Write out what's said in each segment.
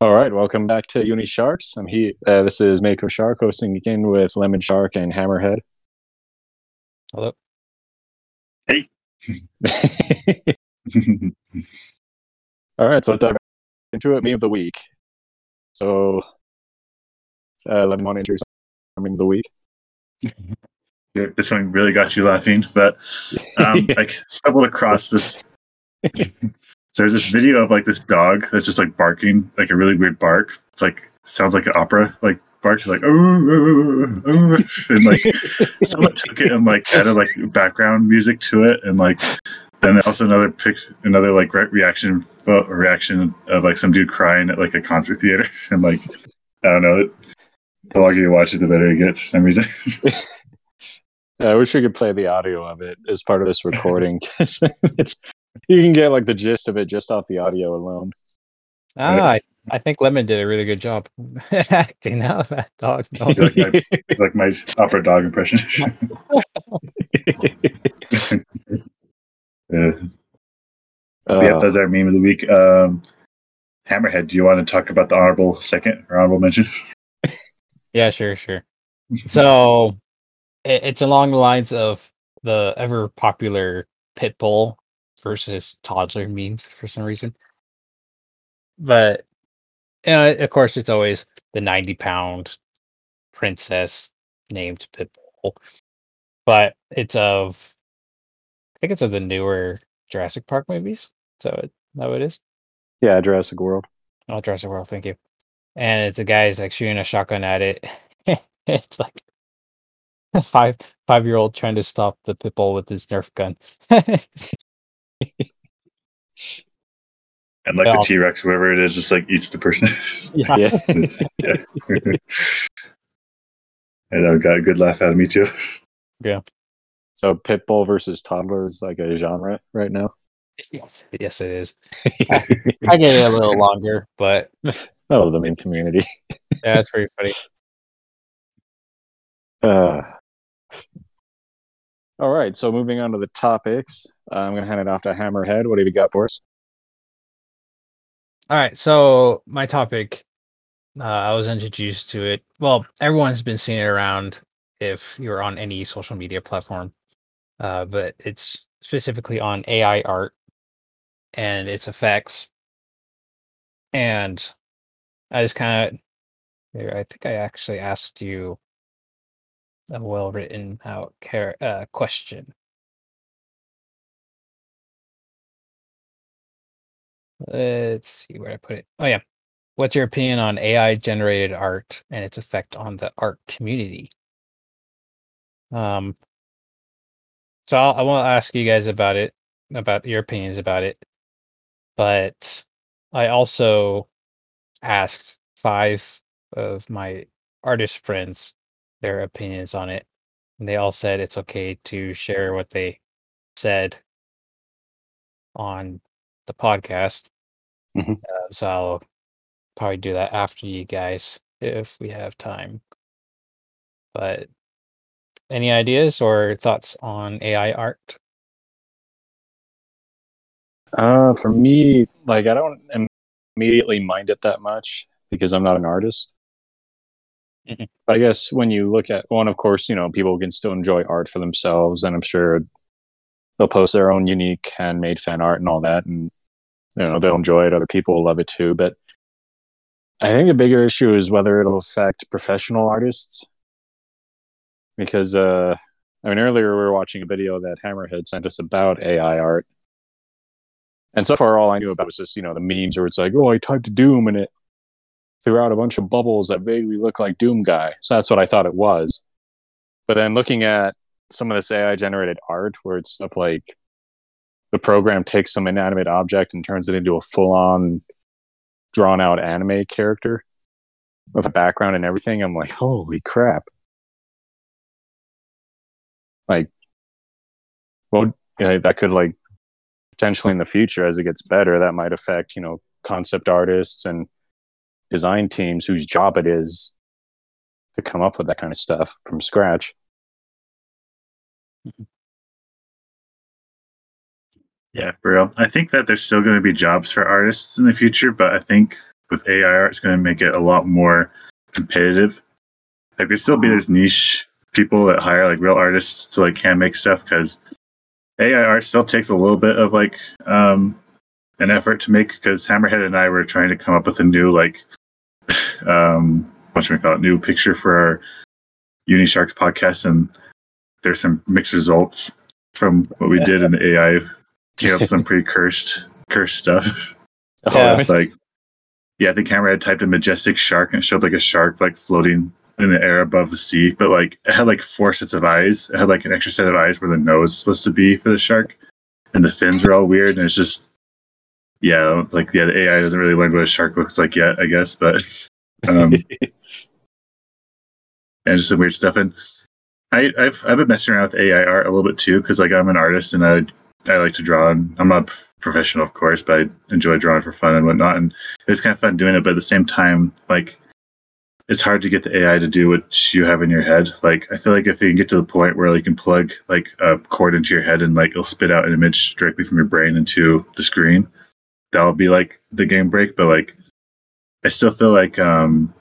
All right, welcome back to Uni Sharks. I'm he. Uh, this is Mako Shark hosting again with Lemon Shark and Hammerhead. Hello. Hey. All right, so let's dive into it. Meme of the week. So, uh, Lemon, want to introduce our meme of the week? Yeah, this one really got you laughing, but um, Yeah. I stumbled across this. so there's this video of like this dog that's just like barking, like a really weird bark. It's like sounds like an opera, like barks like oh, oh, oh, oh," and like someone took it and like added like background music to it, and like then also another pic, another like re- reaction pho- reaction of like some dude crying at like a concert theater, and like I don't know. The longer you watch it, the better it gets for some reason. I wish we could play the audio of it as part of this recording. 'cause it's you can get like the gist of it just off the audio alone. Ah, I, I think Lemon did a really good job acting out that dog. No, like my, like my opera dog impression. yeah, Uh, yeah, that's our meme of the week. Um, Hammerhead, do you want to talk about the honorable second or honorable mention? yeah, sure, sure. So it, it's along the lines of the ever popular Pitbull versus toddler memes for some reason. But you know, of course, it's always the 90 pound princess named Pitbull. But it's of, I think it's of the newer Jurassic Park movies. So it, that what it is? yeah, Jurassic World. Oh, Jurassic World, thank you. And it's a guy's like shooting a shotgun at it. it's like a five five year old trying to stop the pitbull with his Nerf gun. And like Yeah. the T Rex, whatever it is, just like eats the person. yeah. Yeah. yeah. and I got a good laugh out of me too. Yeah. So Pitbull versus toddler is like a genre right now. Yes, yes, it is. I get it a little longer, but oh, the meme community. yeah, it's pretty funny. Uh, all right, so moving on to the topics, uh, I'm going to hand it off to Hammerhead. What have you got for us? All right, so my topic, uh, I was introduced to it. Well, everyone's been seeing it around if you're on any social media platform, uh, but it's specifically on AI art and its effects. And I just kind of, I think I actually asked you a well written out car- uh, question. Let's see where I put it. Oh, yeah. What's your opinion on AI generated art and its effect on the art community? Um, so I'll, I won't ask you guys about it, about your opinions about it, but I also asked five of my artist friends their opinions on it, and they all said it's okay to share what they said on the podcast. Mhm. Uh, so I'll probably do that after you guys if we have time. But any ideas or thoughts on AI art? Uh, for me, like I don't immediately mind it that much because I'm not an artist. I guess when you look at one, of course, you know, people can still enjoy art for themselves, and I'm sure they'll post their own unique handmade fan art and all that, and you know they'll enjoy it. Other people will love it too. But I think the bigger issue is whether it'll affect professional artists, because uh, I mean, earlier we were watching a video that Hammerhead sent us about AI art. And so far, all I knew about was just, you know, the memes where it's like, oh, I typed Doom and it threw out a bunch of bubbles that vaguely look like Doom Guy. So that's what I thought it was. But then looking at some of this AI generated art where it's stuff like the program takes some inanimate object and turns it into a full on drawn out anime character with a background and everything, I'm like, holy crap. Like, well, you know, that could like potentially in the future as it gets better that might affect you know concept artists and design teams whose job it is to come up with that kind of stuff from scratch Yeah, for real. I think that there's still going to be jobs for artists in the future, but I think with AI art, it's going to make it a lot more competitive. Like there still be this niche people that hire like real artists to like hand make stuff because AI art still takes a little bit of like um, an effort to make. Because Hammerhead and I were trying to come up with a new like um, what should we call it? New picture for our Uni Sharks podcast, and there's some mixed results from what we did in the AI. Came up with some pretty cursed, cursed stuff. Yeah. It's like, yeah, I think had typed a majestic shark, and it showed like a shark like floating in the air above the sea, but like it had like four sets of eyes. It had like an extra set of eyes where the nose is supposed to be for the shark, and the fins are all weird, and it's just, yeah, it's like yeah, the AI doesn't really learn what a shark looks like yet, I guess, but um, and just some weird stuff. And I, I've I've been messing around with AI art a little bit too, because like I'm an artist and I I like to draw. And I'm not professional, of course, but I enjoy drawing for fun and whatnot. And it's kind of fun doing it, but at the same time, like it's hard to get the AI to do what you have in your head. Like I feel like if you can get to the point where like, you can plug like a cord into your head and like it'll spit out an image directly from your brain into the screen, that'll be like the game break. But like I still feel like um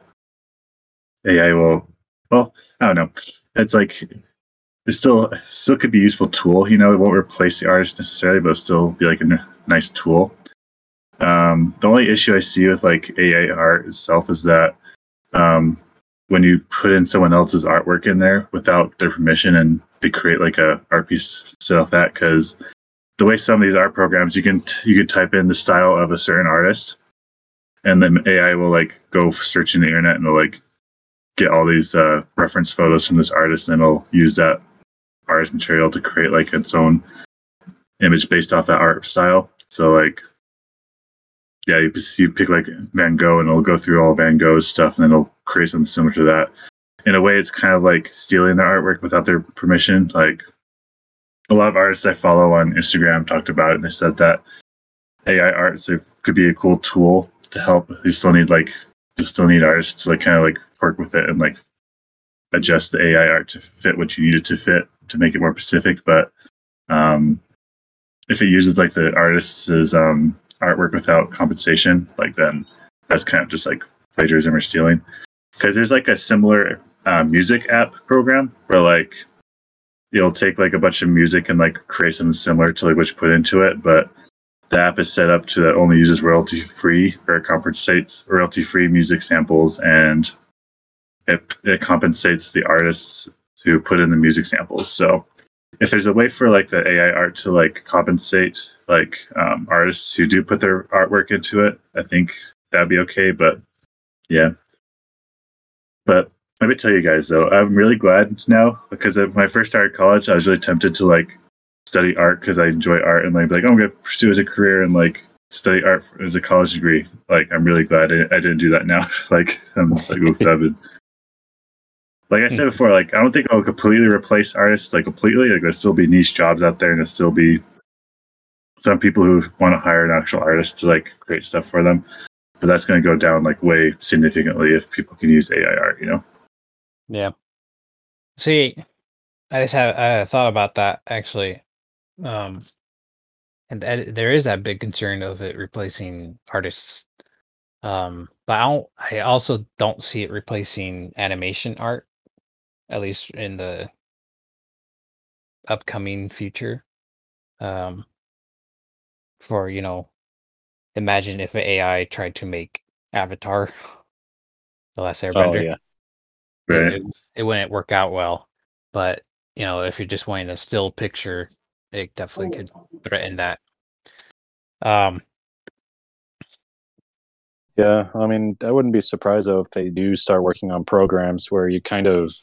AI will well, I don't know. It's like it still still could be a useful tool. You know, it won't replace the artist necessarily, but still be like a n- nice tool. Um, the only issue I see with like AI art itself is that um, when you put in someone else's artwork in there without their permission and they create like a art piece set off that because the way some of these art programs you can you can type in the style of a certain artist and then AI will like go searching the internet and it'll like get all these uh, reference photos from this artist and then it'll use that artist material to create like its own image based off that art style. So like yeah, you, you pick like Van Gogh and it'll go through all Van Gogh's stuff and then it'll create something similar to that. In a way, it's kind of like stealing their artwork without their permission. Like a lot of artists I follow on Instagram talked about it and they said that AI art could be a cool tool to help. You still need like you still need artists to like kind of like work with it and like adjust the AI art to fit what you need it to fit to make it more specific. But um, if it uses like the artist's um, artwork without compensation, like then that's kind of just like plagiarism or stealing. Because there's like a similar uh, music app program where like you'll take like a bunch of music and like create something similar to like what you put into it, but the app is set up to that only uses royalty free or compensates royalty free music samples and it, it compensates the artists to put in the music samples. So if there's a way for like the AI art to like compensate like um, artists who do put their artwork into it, I think that'd be okay. But yeah, but let me tell you guys though, I'm really glad now because when I first started college, I was really tempted to like study art because I enjoy art and like be like oh, I'm gonna pursue as a career and like study art as a college degree. Like I'm really glad I, I didn't do that now. like I'm just like oof, that'd been like I said hmm. before, like I don't think I'll completely replace artists like completely. Like there'll still be niche jobs out there, and there'll still be some people who want to hire an actual artist to like create stuff for them. But that's going to go down like way significantly if people can use AI art. You know? Yeah. See, I just have I thought about that actually, um, and that, there is that big concern of it replacing artists. Um, but I don't. I also don't see it replacing animation art at least in the upcoming future. Um, for you know, imagine if AI tried to make Avatar, the Last Oh Airbender, yeah. It, Right. it, it wouldn't work out well. But you know, if you're just wanting a still picture, it definitely could threaten that. Um, Yeah, I mean, I wouldn't be surprised though if they do start working on programs where you kind of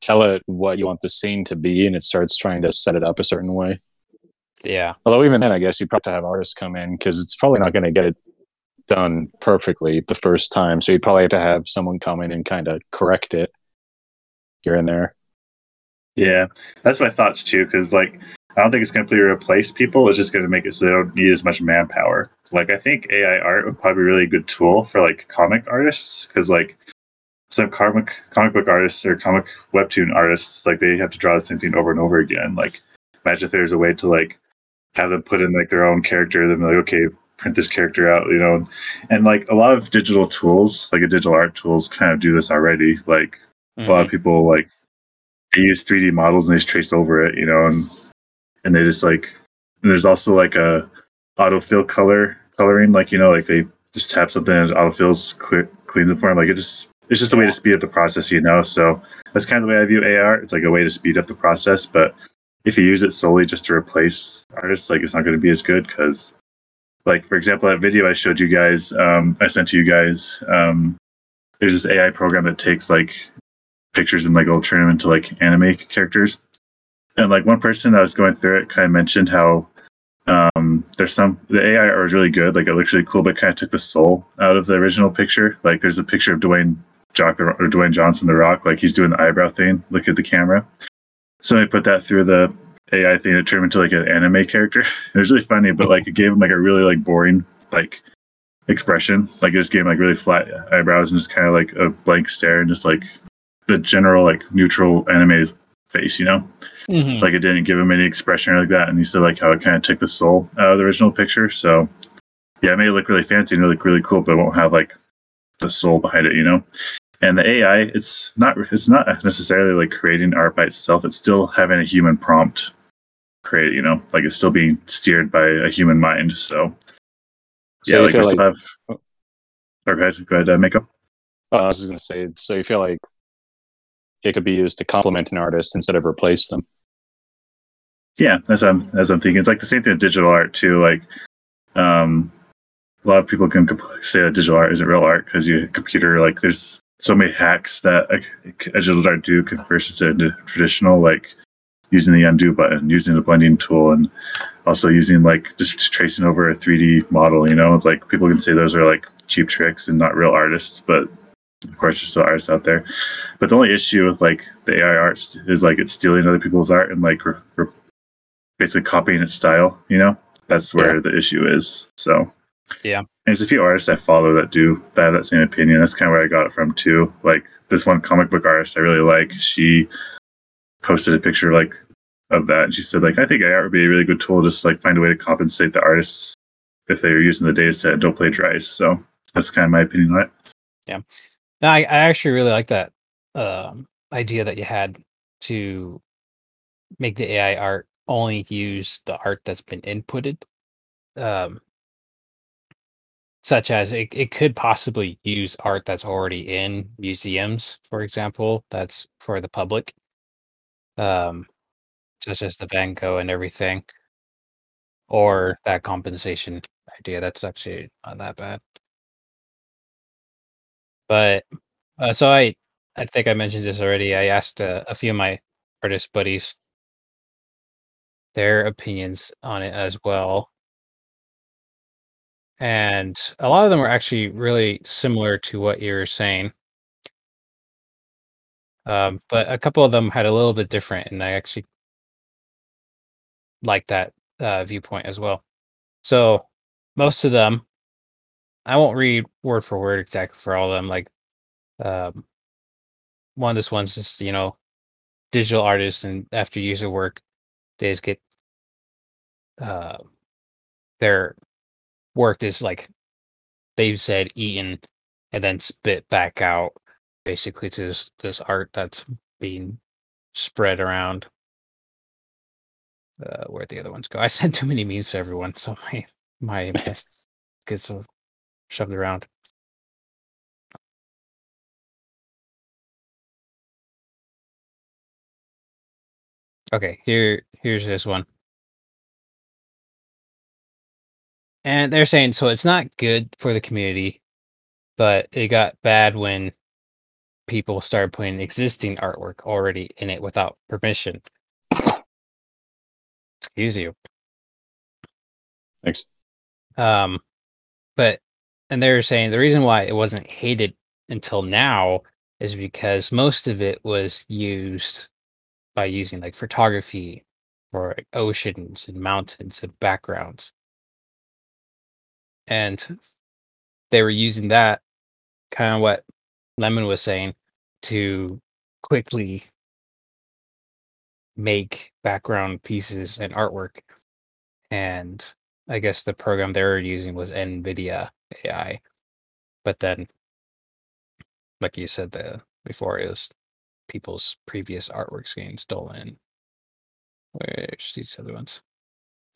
tell it what you want the scene to be, and it starts trying to set it up a certain way. yeah, Although even then, I guess you'd probably have to have artists come in because it's probably not going to get it done perfectly the first time. So you'd probably have to have someone come in and kind of correct it here and there. Yeah, that's my thoughts too. Because like, I don't think it's going to completely replace people. It's just going to make it so they don't need as much manpower. Like, I think AI art would probably be a really good tool for like comic artists because like some comic comic book artists or comic webtoon artists, like they have to draw the same thing over and over again. Like, imagine if there's a way to like have them put in like their own character. Then like, okay, print this character out, you know, and, and like a lot of digital tools, like a digital art tools, kind of do this already. Like a lot of mm-hmm. people like they use 3D models and they just trace over it, you know, and and they just like and there's also like a autofill color coloring, like you know, like they just tap something and it autofills clear, cleans it for them. Like it just it's just a way to speed up the process, you know. So that's kind of the way I view AR. It's like a way to speed up the process, but if you use it solely just to replace artists, like it's not going to be as good because, like for example, that video I showed you guys, um, I sent to you guys. Um, there's this AI program that takes like pictures and like it'll turn them into like anime characters. And like one person that was going through it kind of mentioned how um, there's some the AI art was really good, like it looks really cool, but kind of took the soul out of the original picture. Like there's a picture of Dwayne Jock or Dwayne Johnson, The Rock, like he's doing the eyebrow thing. Look at the camera. So I put that through the AI thing. It turned into like an anime character. It was really funny, but like it gave him like a really like boring like expression. Like it just gave him like really flat eyebrows and just kind of like a blank stare and just like the general like neutral anime face, you know. Mhm. Like it didn't give him any expression or like that. And he said like how it kind of took the soul out of the original picture. So yeah, it made it look really fancy and look really cool, but it won't have like the soul behind it, you know. And the AI, it's not it's not necessarily like creating art by itself. It's still having a human prompt create, you know, like it's still being steered by a human mind. So So yeah, like, we like still have. Oh, go ahead, go ahead, uh, Mako. uh, I was just gonna say, so you feel like it could be used to complement an artist instead of replace them. Yeah, that's what I'm as I'm thinking. It's like the same thing with digital art too. Like, um, a lot of people can say that digital art isn't real art because you computer like there's so many hacks that a, a digital art do versus into traditional like using the undo button, using the blending tool, and also using like just tracing over a 3D model. You know, it's like people can say those are like cheap tricks and not real artists, but of course there's still artists out there. But the only issue with like the AI art is like it's stealing other people's art and like re- re- basically copying its style. You know, that's where the issue is. So Yeah. And there's a few artists I follow that do that have that same opinion. That's kind of where I got it from too. Like this one comic book artist I really like. She posted a picture like of that, and she said like I think AI would be a really good tool. Just like find a way to compensate the artists if they're using the data set don't plagiarize. So that's kind of my opinion on it. No, I, I actually really like that um, idea that you had to make the AI art only use the art that's been inputted. Um, such as it, it could possibly use art that's already in museums, for example, that's for the public. Um, such as the Van Gogh and everything. Or that compensation idea. That's actually not that bad. But uh, so I I think I mentioned this already. I asked uh, a few of my artist buddies their opinions on it as well. And a lot of them were actually really similar to what you're saying. Um, but a couple of them had a little bit different, and I actually like that uh, viewpoint as well. So most of them, I won't read word for word exactly for all of them. Like um, one of this one's just you know digital artists, and after user work, they just get uh, their work is like they've said eaten and then spit back out basically to this, this art that's being spread around uh, where the other ones go. I sent too many memes to everyone, so my my mess gets shoved around. Okay, here here's this one. And they're saying so it's not good for the community, but it got bad when people started putting existing artwork already in it without permission. Excuse you. Thanks. Um, but and they're saying the reason why it wasn't hated until now is because most of it was used by using like photography or like, oceans and mountains and backgrounds. And they were using that kind of what Lemon was saying to quickly make background pieces and artwork. And I guess the program they were using was NVIDIA AI, but then, like you said the before, it was people's previous artworks getting stolen. Where's these other ones?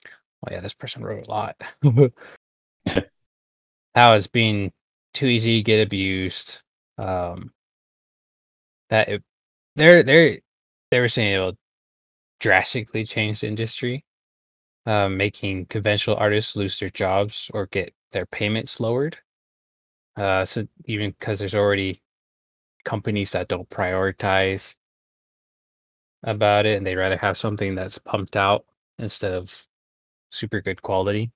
Oh yeah, this person wrote a lot. How it's being too easy to get abused. Um, that it, they're they're they were saying it'll drastically change the industry, um, making conventional artists lose their jobs or get their payments lowered. Uh, so even because there's already companies that don't prioritize about it and they'd rather have something that's pumped out instead of super good quality.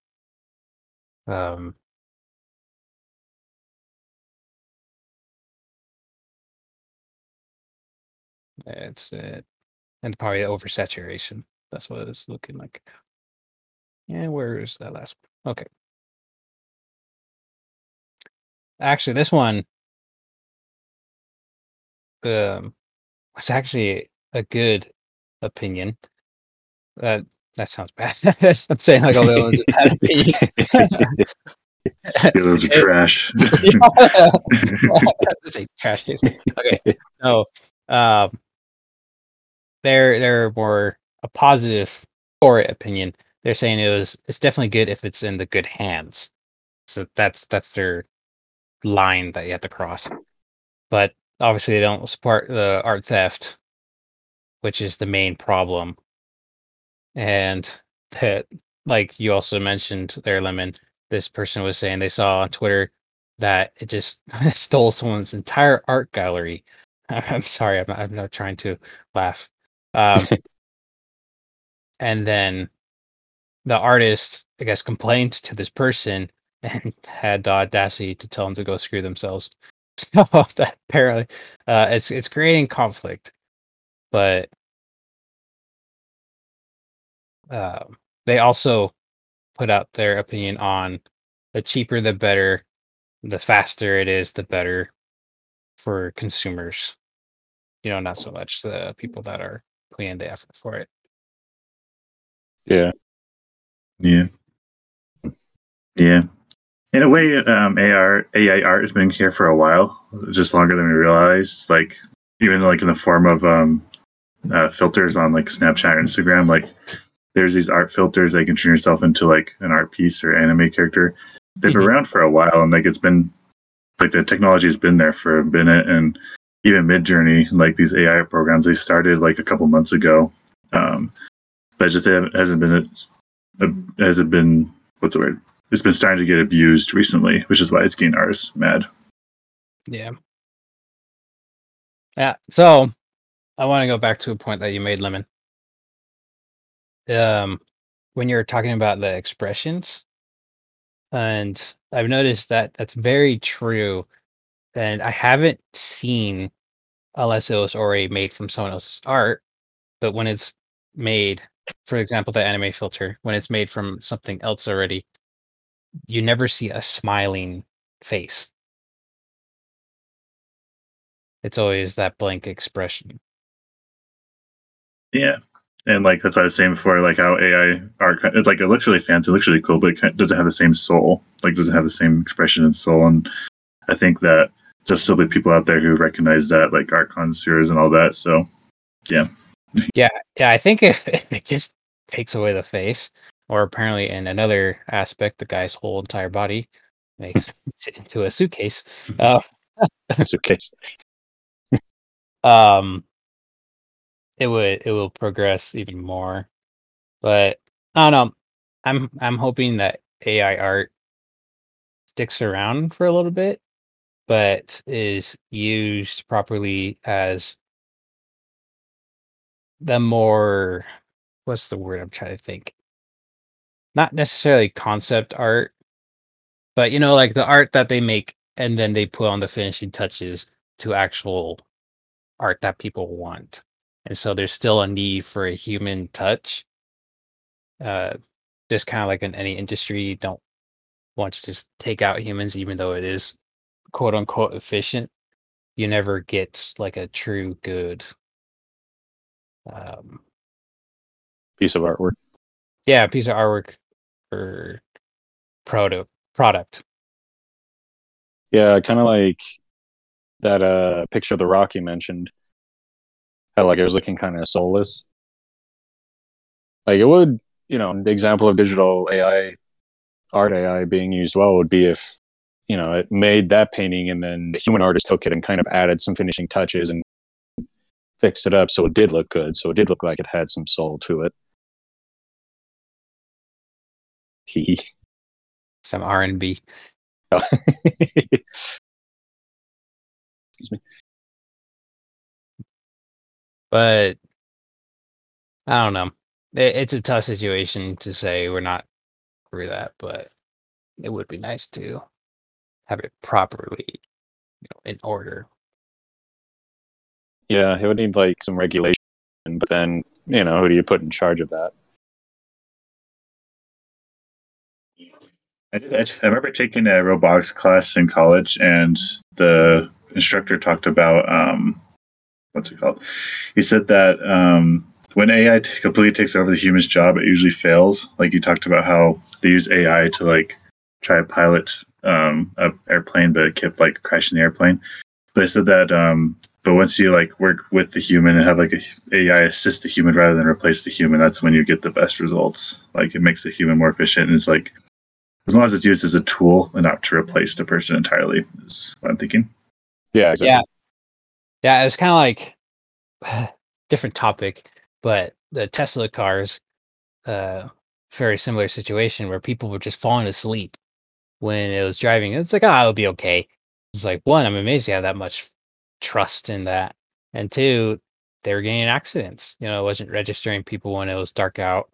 Um, it's it, and probably oversaturation. That's what it's looking like. Yeah, where is that last? one? Okay. Actually, this one um was actually a good opinion. That that sounds bad. I'm saying like all the ones are bad opinion. Yeah, those are trash. Say trash case. Okay. No. Um they're they're more a positive for opinion. They're saying it was it's definitely good if it's in the good hands. So that's that's their line that you have to cross. But obviously they don't support the art theft, which is the main problem. And that like you also mentioned there, Lemon, this person was saying they saw on Twitter that it just stole someone's entire art gallery. I'm sorry, I'm not, I'm not trying to laugh. Um, and then the artist, I guess, complained to this person and had the audacity to tell them to go screw themselves. So that apparently, uh, it's it's creating conflict, but um, they also put out their opinion on the cheaper the better, the faster it is, the better for consumers. You know, not so much the people that are putting in the effort for it. Yeah. Yeah. Yeah. In a way, um, AR, AI art has been here for a while, just longer than we realized. Like, even like in the form of um, uh, filters on like Snapchat or Instagram, like there's these art filters that you can turn yourself into like an art piece or anime character. They've been Mhm. around for a while, and like it's been like the technology has been there for a minute, and even Midjourney, like these AI programs, they started like a couple months ago, um, but just hasn't been a, hasn't been what's the word? It's been starting to get abused recently, which is why it's getting ours mad. Yeah. Yeah. So I want to go back to a point that you made, Lemon. Um, when you're talking about the expressions, and I've noticed that that's very true. And I haven't seen, unless it was already made from someone else's art, but when it's made, for example, the anime filter, when it's made from something else already, you never see a smiling face. It's always that blank expression. Yeah. And like that's what I was saying before, like how AI art it's like it looks really fancy, it looks really cool, but it doesn't have the same soul. Like doesn't have the same expression and soul. And I think that there's still be people out there who recognize that, like art connoisseurs and all that. So Yeah, yeah, yeah. I think if, if it just takes away the face, or apparently in another aspect, the guy's whole entire body makes it into a suitcase. Uh, okay. um, it would it will progress even more. But I don't know. I'm I'm hoping that AI art sticks around for a little bit, but is used properly as the more what's the word I'm trying to think? Not necessarily concept art, but you know, like the art that they make and then they put on the finishing touches to actual art that people want. And so there's still a need for a human touch. Uh just kind of like in any industry, you don't want to just take out humans, even though it is quote unquote efficient. You never get like a true good um Piece of artwork. yeah piece of artwork or product product. Yeah, kind of like that uh picture of the rock you mentioned. How like it was looking kind of soulless. Like it would, you know, the example of digital AI, art AI being used well would be if, you know, it made that painting and then the human artist took it and kind of added some finishing touches and fixed it up so it did look good. So it did look like it had some soul to it. He. Some R and B. Oh. Excuse me. But I don't know. It, it's a tough situation to say we're not through that, but it would be nice to have it properly, you know, in order. Yeah, it would need like some regulation, but then you know who do you put in charge of that? I did. I, I remember taking a robotics class in college, and the instructor talked about um, what's it called? He said that um, when AI t- completely takes over the human's job, it usually fails. Like you talked about how they use AI to like try to pilot um, a airplane, but it kept like crashing the airplane. But they said that um, but once you like work with the human and have like a AI assist the human rather than replace the human, that's when you get the best results. Like it makes the human more efficient, and it's like as long as it's used as a tool and not to replace the person entirely is what I'm thinking. Yeah, exactly. Yeah. Yeah, it's kind of like different topic, but the Tesla cars, uh, very similar situation where people were just falling asleep when it was driving. It's like, oh, it'll be okay. It's like one, I'm amazed you have that much trust in that, and two, they were getting accidents. You know, it wasn't registering people when it was dark out.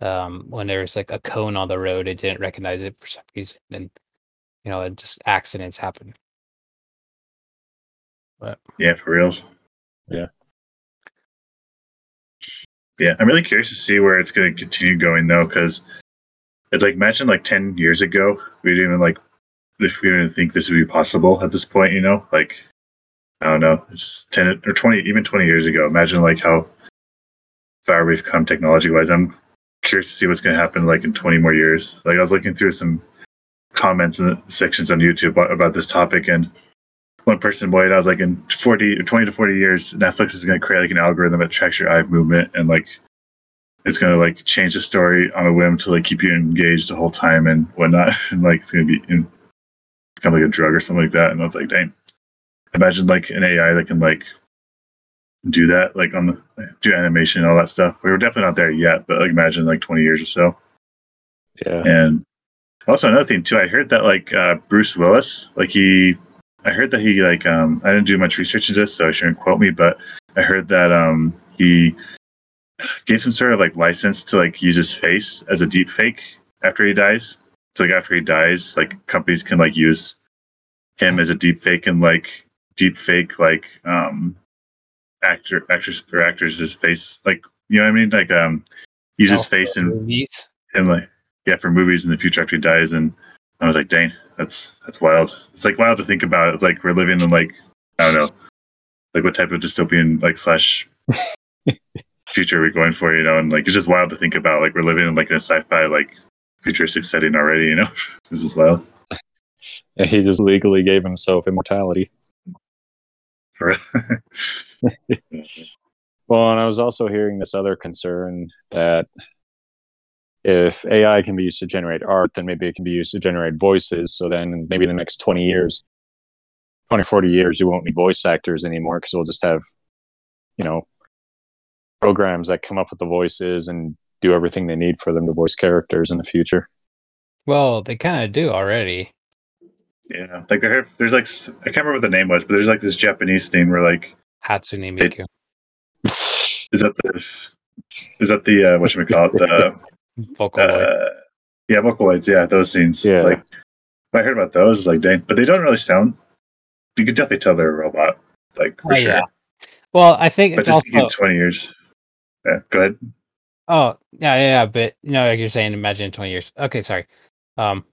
Um, when there was like a cone on the road, it didn't recognize it for some reason, and you know, it just accidents happen. But Yeah, for reals. Yeah. Yeah, I'm really curious to see where it's going to continue going though, because it's like imagine like ten years ago, we didn't even like if we didn't think this would be possible at this point. You know, like I don't know, it's ten or twenty, even twenty years ago. Imagine like how far we've come technology wise. I'm curious to see what's going to happen like in 20 more years. Like I was looking through some comments and sections on YouTube about, this topic, and one person pointed I was like, in 40 20 to 40 years, Netflix is going to create like an algorithm that tracks your eye movement and like it's going to like change the story on a whim to like keep you engaged the whole time and whatnot. And like it's going to be in, become like a drug or something like that. And I was like, dang, imagine like an AI that can like do that, like on the do animation and all that stuff. We were definitely not there yet, but like imagine like 20 years or so. Yeah. And also another thing too, I heard that like uh, Bruce Willis, like he, I heard that he like um, I didn't do much research into this, so I shouldn't quote me, but I heard that um, he gave some sort of like license to like use his face as a deep fake after he dies. So like after he dies, like companies can like use him as a deep fake and like deep fake like um actor actress or actors' face like you know what I mean? Like um use his Oh, face and movies. and like yeah for movies in the future after he dies and i was like dang that's that's wild it's like wild to think about it's like we're living in like i don't know like what type of dystopian like slash future we're we going for you know and like it's just wild to think about like we're living in like in a sci-fi like futuristic setting already you know it's just wild And he just legally gave himself immortality. for Well, and I was also hearing this other concern that if AI can be used to generate art, then maybe it can be used to generate voices. So then maybe in the next 20 years, 20, 40 years, you won't need voice actors anymore because we'll just have, you know, programs that come up with the voices and do everything they need for them to voice characters in the future. Well, they kind of do already. yeah like there there's like I can't remember what the name was but there's like this japanese thing where like Hatsune They- Miku. is that the is that the uh what should we call it the Vocaloid. uh, yeah, Vocaloids, yeah, those scenes. Yeah. Like when I heard about those, it's like dang, but they don't really sound. You could definitely tell they're a robot, like for Oh, sure. yeah. well, I think But it's just also. twenty years. Yeah, go ahead. Oh, yeah, yeah. But you know, like you're saying, imagine in 20 years. Okay, sorry. Um,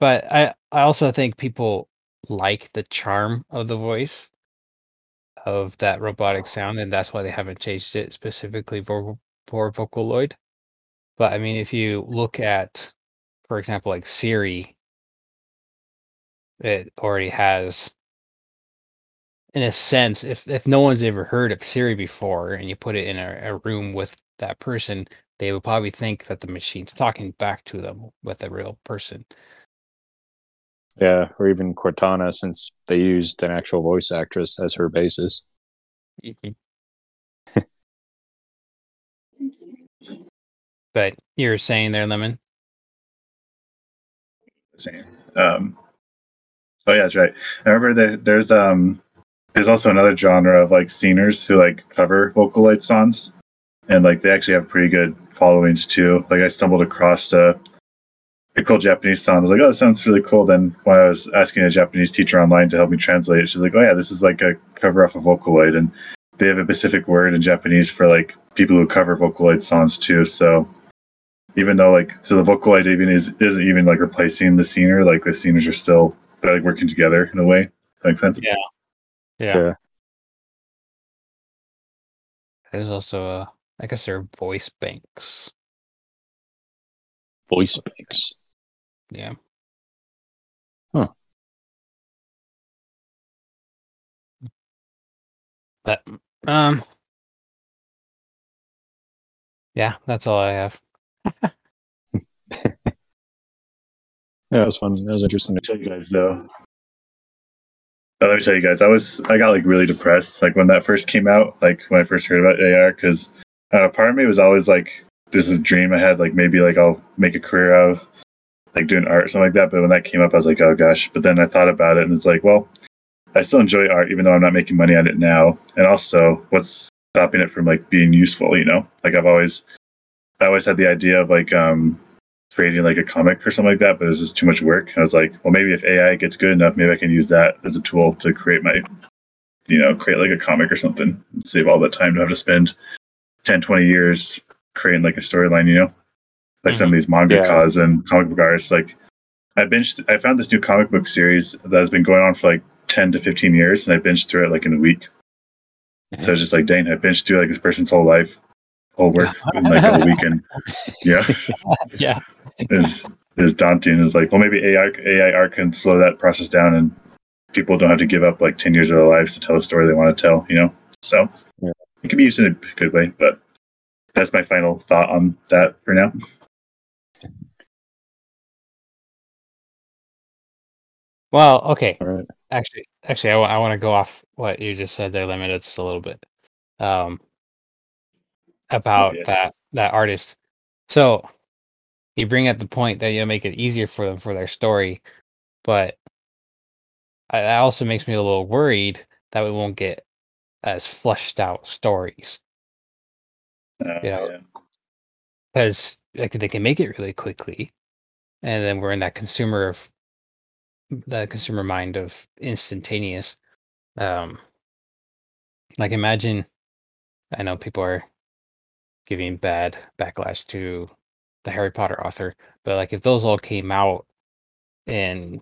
but I, I also think people like the charm of the voice of that robotic sound, and that's why they haven't changed it specifically for for Vocaloid. But I mean, if you look at for example, like Siri, it already has, in a sense, if if no one's ever heard of Siri before, and you put it in a, a room with that person, they would probably think that the machine's talking back to them with a real person. Yeah, or even Cortana, since they used an actual voice actress as her basis. but you're saying there, Lemon? saying. Um, oh yeah, that's right. I remember that there's um there's also another genre of like singers who like cover Vocaloid songs, and like they actually have pretty good followings too. Like I stumbled across a, a cool Japanese song. I was like, oh, that sounds really cool. Then when I was asking a Japanese teacher online to help me translate it, she's like, oh yeah, this is like a cover off of Vocaloid, and they have a specific word in Japanese for like people who cover Vocaloid songs too. So even though like so the Vocaloid even is isn't even like replacing the singer, like the singers are still they're like working together in a way. That makes sense. Yeah. Yeah. Yeah. There's also a, I guess there are voice banks. Voice banks. Yeah. Huh. But um yeah, that's all I have. Yeah, it was fun. It was interesting. Let me tell you guys though. Uh, let me tell you guys, I was I got like really depressed like when that first came out, like when I first heard about AR, because uh, part of me was always like, this is a dream I had, like maybe like I'll make a career out of like doing art or something like that. But when that came up, I was like, oh gosh. But then I thought about it, and it's like, well, I still enjoy art even though I'm not making money on it now. And also, what's stopping it from like being useful? You know, like I've always, I always had the idea of like um creating like a comic or something like that, but it was just too much work. I was like, well, maybe if AI gets good enough, maybe I can use that as a tool to create my, you know, create like a comic or something and save all that time to have to spend 10, 20 years creating like a storyline, you know? Like some of these mm-hmm. mangakas and comic book artists. Like, I binged, I found this new comic book series that has been going on for like 10 to 15 years, and I binged through it like in a week. So mm-hmm. I was just like, dang, I binged through like this person's whole life, whole work in like a weekend. Yeah yeah. is is daunting. Is like, well, maybe AI AI art can slow that process down, and people don't have to give up like ten years of their lives to tell a story they want to tell. You know, so Yeah. it can be used in a good way. But that's my final thought on that for now. Well, okay. All right. Actually, actually, I want to go off what you just said there, limited just a little bit, um, about yeah. that that artist. So you bring up the point that you make it easier for them for their story, but that also makes me a little worried that we won't get as fleshed out stories Uh, Yeah. yeah. because like they can make it really quickly, and then we're in that consumer of the consumer mind of instantaneous. Um, like imagine, I know people are giving bad backlash to the Harry Potter author, but like if those all came out in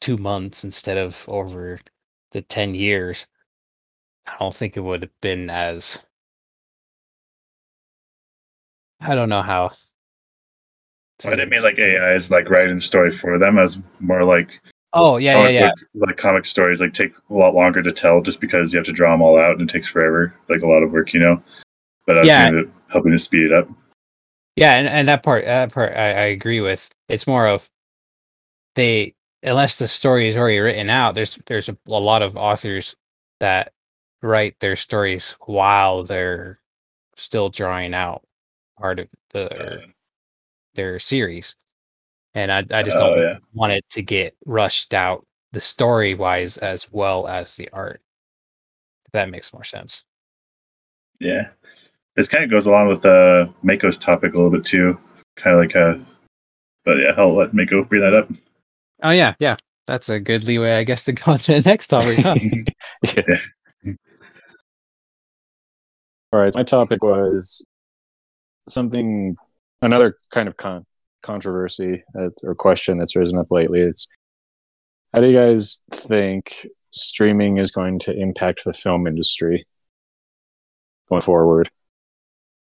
two months instead of over the ten years, I don't think it would have been as. I don't know how. I didn't mean like AI is like writing the story for them as more like Oh yeah, yeah, comic yeah. book- like comic stories like take a lot longer to tell just because you have to draw them all out and it takes forever, like a lot of work, you know. But I Yeah. thinking of helping to speed it up. Yeah, and, and that part that part I, I agree with. It's more of they unless the story is already written out, there's there's a, a lot of authors that write their stories while they're still drawing out part of the Uh, their series. And I I just Oh, don't yeah. want it to get rushed out the story wise as well as the art. If that makes more sense. Yeah. This kind of goes along with uh, Mako's topic a little bit too. Kind of like uh but yeah, I'll let Mako bring that up. Oh yeah, yeah. That's a good leeway, I guess, to go on to the next topic. Huh? yeah. All right. My topic was something, another kind of con- controversy that, or question that's risen up lately. It's how do you guys think streaming is going to impact the film industry going forward?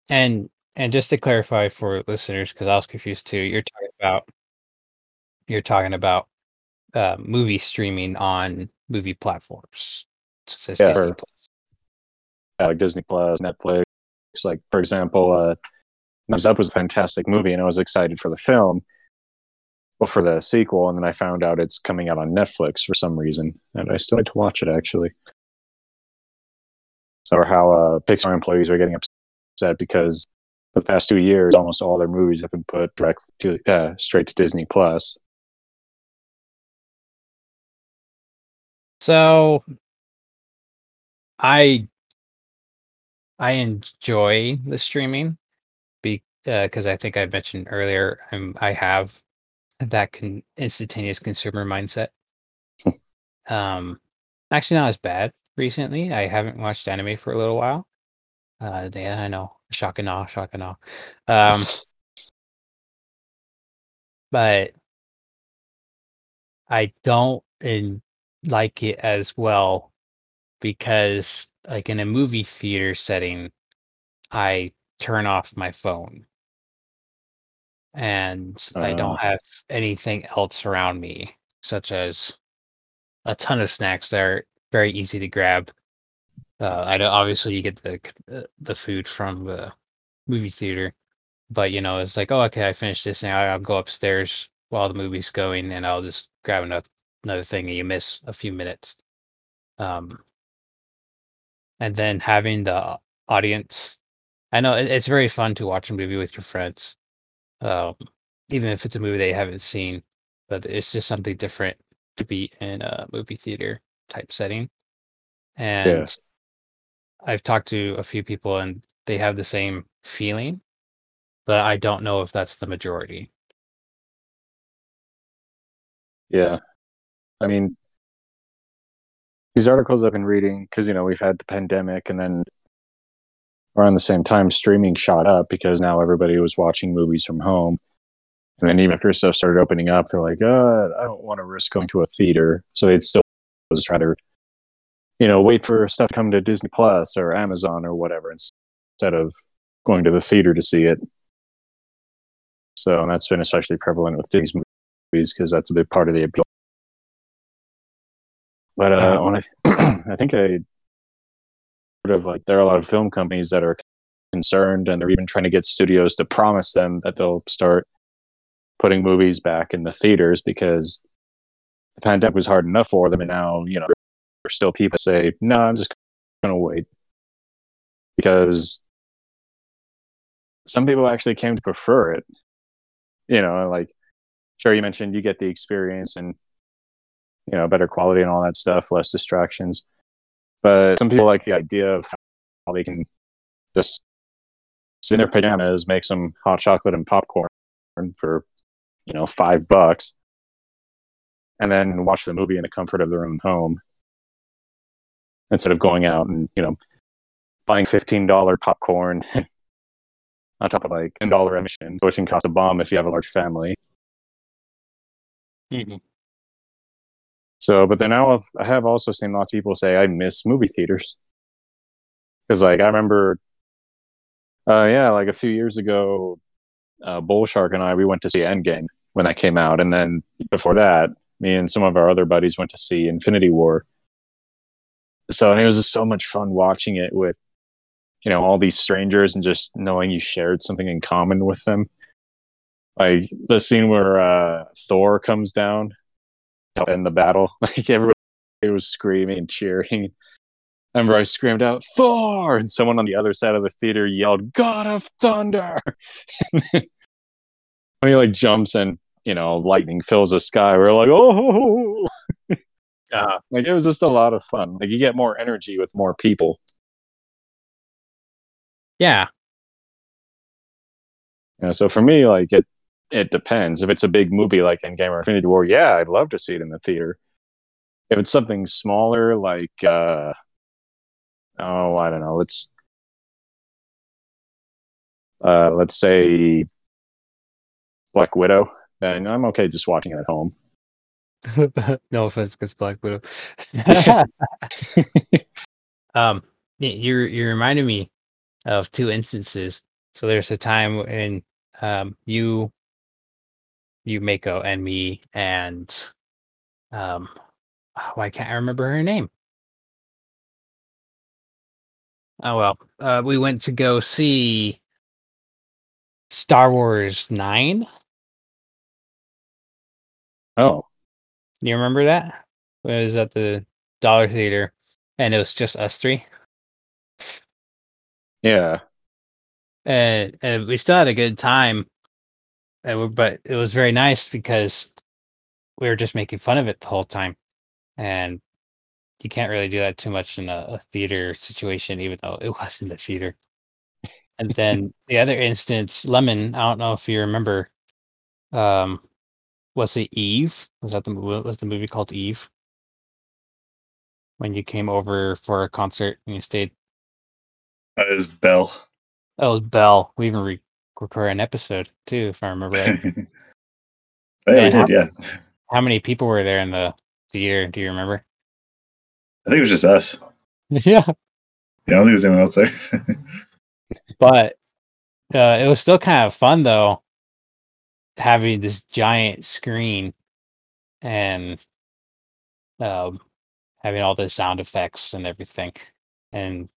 And and just to clarify for listeners, because I was confused too, you're talking about you're talking about uh, movie streaming on movie platforms. So Yeah, Disney sure. Plus. Yeah, like Disney Plus, Netflix. Like for example, uh, Knives Out was a fantastic movie, and I was excited for the film, well, for the sequel, and then I found out it's coming out on Netflix for some reason, and I still need to watch it actually. So, or how uh, Pixar employees are getting upset because for the past two years, almost all their movies have been put direct to uh, straight to Disney Plus. So I I enjoy the streaming because I think I mentioned earlier I'm I have that con- instantaneous consumer mindset. um, actually not as bad recently. I haven't watched anime for a little while. Uh, yeah, I know, shock and awe, shock and awe. Um, but I don't in, like it as well because, like in a movie theater setting, I turn off my phone and I Uh. don't have anything else around me, such as a ton of snacks that are very easy to grab. Uh, I know obviously you get the uh, the food from the movie theater, but you know it's like oh okay I finished this now I'll go upstairs while the movie's going and I'll just grab another another thing and you miss a few minutes. Um, and then having the audience, I know it, it's very fun to watch a movie with your friends, um, even if it's a movie they haven't seen, but it's just something different to be in a movie theater type setting. And I've talked to a few people and they have the same feeling, but I don't know if that's the majority. Yeah. I mean, these articles I've been reading, because, you know, we've had the pandemic and then around the same time, streaming shot up because now everybody was watching movies from home. And then even after stuff started opening up, they're like, uh, I don't want to risk going to a theater. So they'd still just rather, you know, wait for stuff to come to Disney Plus or Amazon or whatever instead of going to the theater to see it. So and that's been especially prevalent with these movies because that's a big part of the appeal. But uh, Um, I, I think I sort of like there are a lot of film companies that are concerned, and they're even trying to get studios to promise them that they'll start putting movies back in the theaters because the pandemic was hard enough for them, and now you know there's still people say, "No, I'm just going to wait," because some people actually came to prefer it. You know, like sure you mentioned you get the experience and you know better quality and all that stuff, less distractions. But some people like the idea of how they can just sit in their pajamas, make some hot chocolate and popcorn for you know five bucks, and then watch the movie in the comfort of their own home instead of going out and you know buying fifteen dollar popcorn on top of like a dollar admission, which can cost a bomb if you have a large family. So, but then now I've, I have also seen lots of people say I miss movie theaters because, like, I remember, uh, yeah, like a few years ago, uh, Bull Shark and I we went to see Endgame when that came out, and then before that, me and some of our other buddies went to see Infinity War. So, and it was just so much fun watching it with, you know, all these strangers and just knowing you shared something in common with them. Like the scene where uh, Thor comes down in the battle. Like everybody was screaming and cheering. Remember I screamed out Thor, and someone on the other side of the theater yelled "God of Thunder!" when he like jumps and you know lightning fills the sky, we're like, "Oh!" Uh, Like it was just a lot of fun. Like you get more energy with more people. yeah, You know, so for me, like it, it depends. If it's a big movie like Endgame or Infinity War, yeah, I'd love to see it in the theater. If it's something smaller, like uh, oh, I don't know, let's uh, let's say Black Widow, then I'm okay just watching it at home. no offense, because Black Widow. um, y- you you reminded me of two instances. So there's a time when um you Yumeko and me and um oh, why can't I remember her name? Oh well, uh, we went to go see Star Wars Nine. Oh, You remember that? It was at the Dollar Theater, and it was just us three. yeah. and, and we still had a good time and but it was very nice because we were just making fun of it the whole time and you can't really do that too much in a, a theater situation even though it was in the theater and then the other instance lemon i don't know if you remember um was it eve was that the movie was the movie called eve when you came over for a concert and you stayed That is Bell. oh bell we even re- recorded an episode too if i remember right yeah, Man, how- did, yeah. How many people were there in the theater? Do you remember? I think it was just us. yeah, Yeah, I don't think there's anyone else there. but uh, it was still kind of fun though, having this giant screen and um, having all the sound effects and everything. And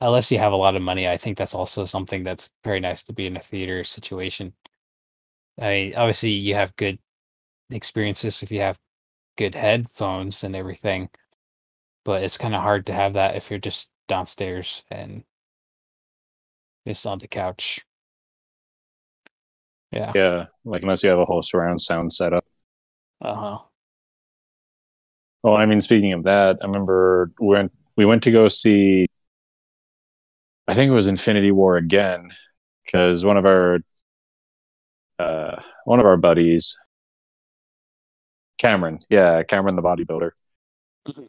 unless you have a lot of money, I think that's also something that's very nice to be in a theater situation. I mean, obviously, you have good experiences if you have good headphones and everything, but it's kind of hard to have that if you're just downstairs and just on the couch. Yeah. Yeah. Like unless you have a whole surround sound setup. Uh huh. Well, I mean, speaking of that, I remember when we went to go see. I think it was Infinity War again, because one of our uh, one of our buddies, Cameron, yeah, Cameron the bodybuilder, Mhm.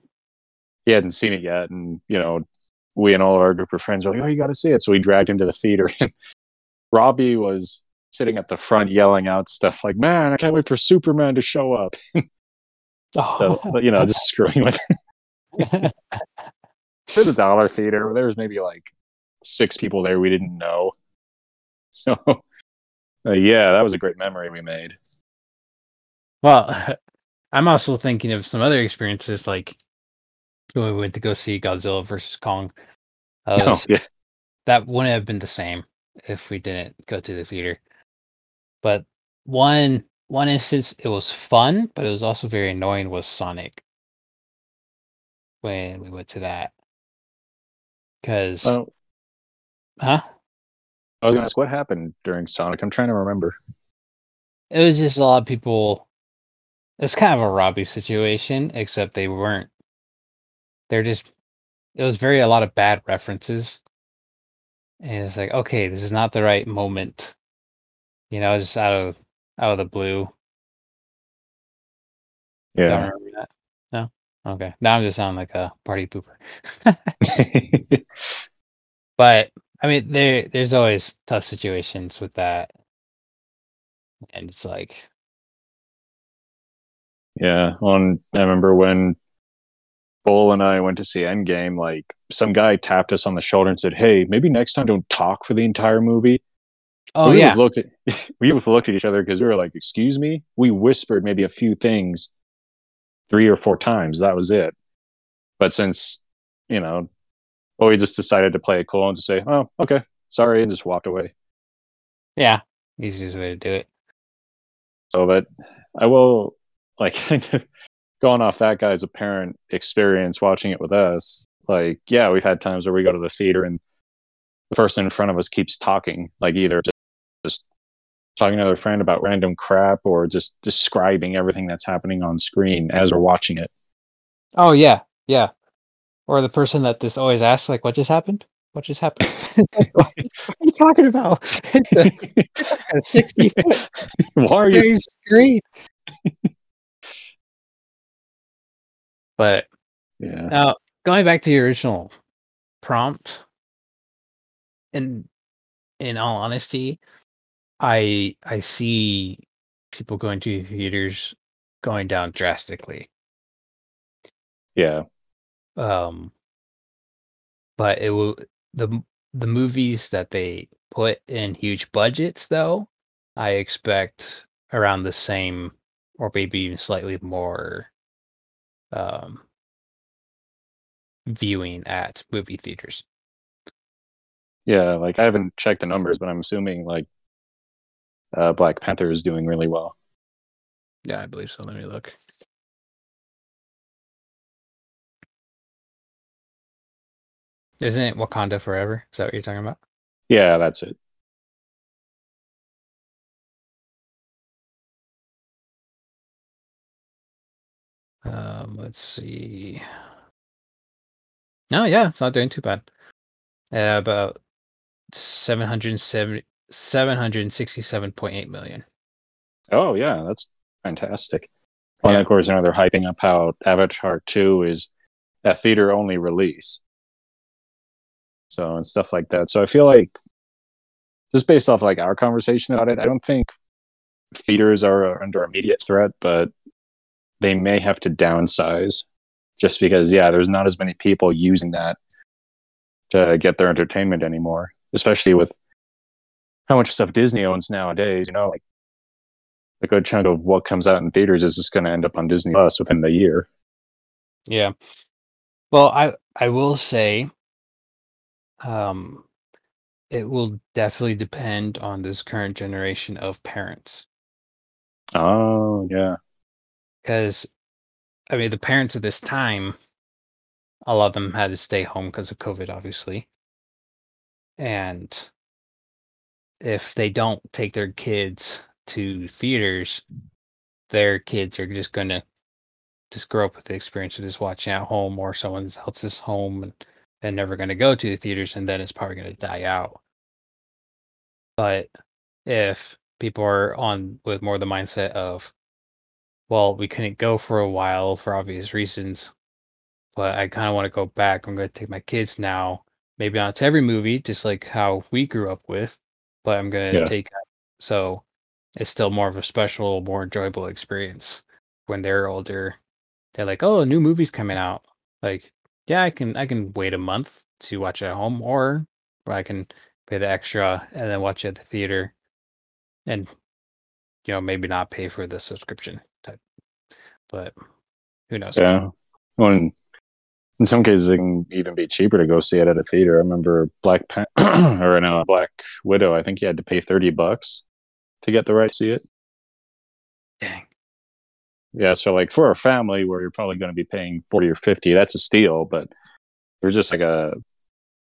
he hadn't seen it yet, and you know, we and all of our group of friends were like, "Oh, you got to see it!" So we dragged him to the theater. And Robbie was sitting at the front yelling out stuff like, "Man, I can't wait for Superman to show up!" So, you know, just screwing with it. There's a dollar theater. There was maybe like six people there we didn't know. So, uh, yeah, that was a great memory we made. Well, I'm also thinking of some other experiences, like when we went to go see Godzilla versus Kong. That, Oh, yeah. that wouldn't have been the same if we didn't go to the theater. But one one instance, it was fun, but it was also very annoying. Was Sonic when we went to that? Because, Oh, huh? I was gonna ask what happened during Sonic. I'm trying to remember. it was just a lot of people. It's kind of a Robbie situation, except they weren't. They're just. It was very a lot of bad references, and it's like, okay, this is not the right moment. You know, just out of out of the blue. Don't Yeah. remember that. No. Okay. Now I'm just sounding like a party pooper. But I mean, there there's always tough situations with that, and it's like, yeah. On I remember when Bull and I went to see Endgame. Like some guy tapped us on the shoulder and said, "Hey, maybe next time don't talk for the entire movie." Oh we yeah, looked at we both looked at each other because we were like, "Excuse me." We whispered maybe a few things, three or four times. That was it. But since you know, well, we just decided to play it cool and to say, "Oh, okay, sorry," and just walked away. yeah, easiest way to do it. So, but I will like going off that guy's apparent experience watching it with us. Like, yeah, we've had times where we go to the theater and the person in front of us keeps talking, like either just, just talking to their friend about random crap or just describing everything that's happening on screen as we're watching it. Oh yeah, yeah. Or the person that just always asks, like, "What just happened? What just happened?" Like, what are you talking about? It's a, a sixty foot Why are you? screen. but Yeah, now going back to your original prompt, in in all honesty, I I see people going to theaters going down drastically. yeah, um but it will the the movies that they put in huge budgets though i expect around the same or maybe even slightly more um, viewing at movie theaters. Yeah, like I haven't checked the numbers, but I'm assuming like uh, Black Panther is doing really well. Yeah, I believe so. Let me look. Isn't it Wakanda Forever? Is that what you're talking about? Yeah, that's it. Um, let's see. No, yeah, it's not doing too bad. Uh, about 770 767.8 million. Oh yeah, that's fantastic. Well, and Yeah. of course, now they're hyping up how Avatar Two is a theater only release. So and stuff like that. So I feel like just based off like our conversation about it, I don't think theaters are under immediate threat, but they may have to downsize just because yeah, there's not as many people using that to get their entertainment anymore, especially with how much stuff Disney owns nowadays. You know, like a good chunk of what comes out in theaters is just going to end up on Disney Plus within the year. Yeah. Well, I I will say um it will definitely depend on this current generation of parents Oh yeah, cuz I mean the parents of this time a lot of them had to stay home because of COVID obviously. And if they don't take their kids to theaters, their kids are just going to just grow up with the experience of just watching at home or someone else's home and they're never going to go to the theaters and then it's probably going to die out. But if people are on with more the mindset of well we couldn't go for a while for obvious reasons but i kind of want to go back i'm going to take my kids now maybe not to every movie just like how we grew up with but i'm going to Yeah. take so it's still more of a special more enjoyable experience when they're older. They're like oh a new movie's coming out. Like yeah i can i can wait a month to watch it at home or i can pay the extra and then watch it at the theater and you know maybe not pay for the subscription type. But who knows? Yeah. Well, in some cases, it can even be cheaper to go see it at a theater. I remember Black Pan- or no, Black Widow. I think you had to pay thirty bucks to get the right to see it. dang Yeah, so like for a family where you're probably going to be paying 40 or 50, that's a steal, but you're just like a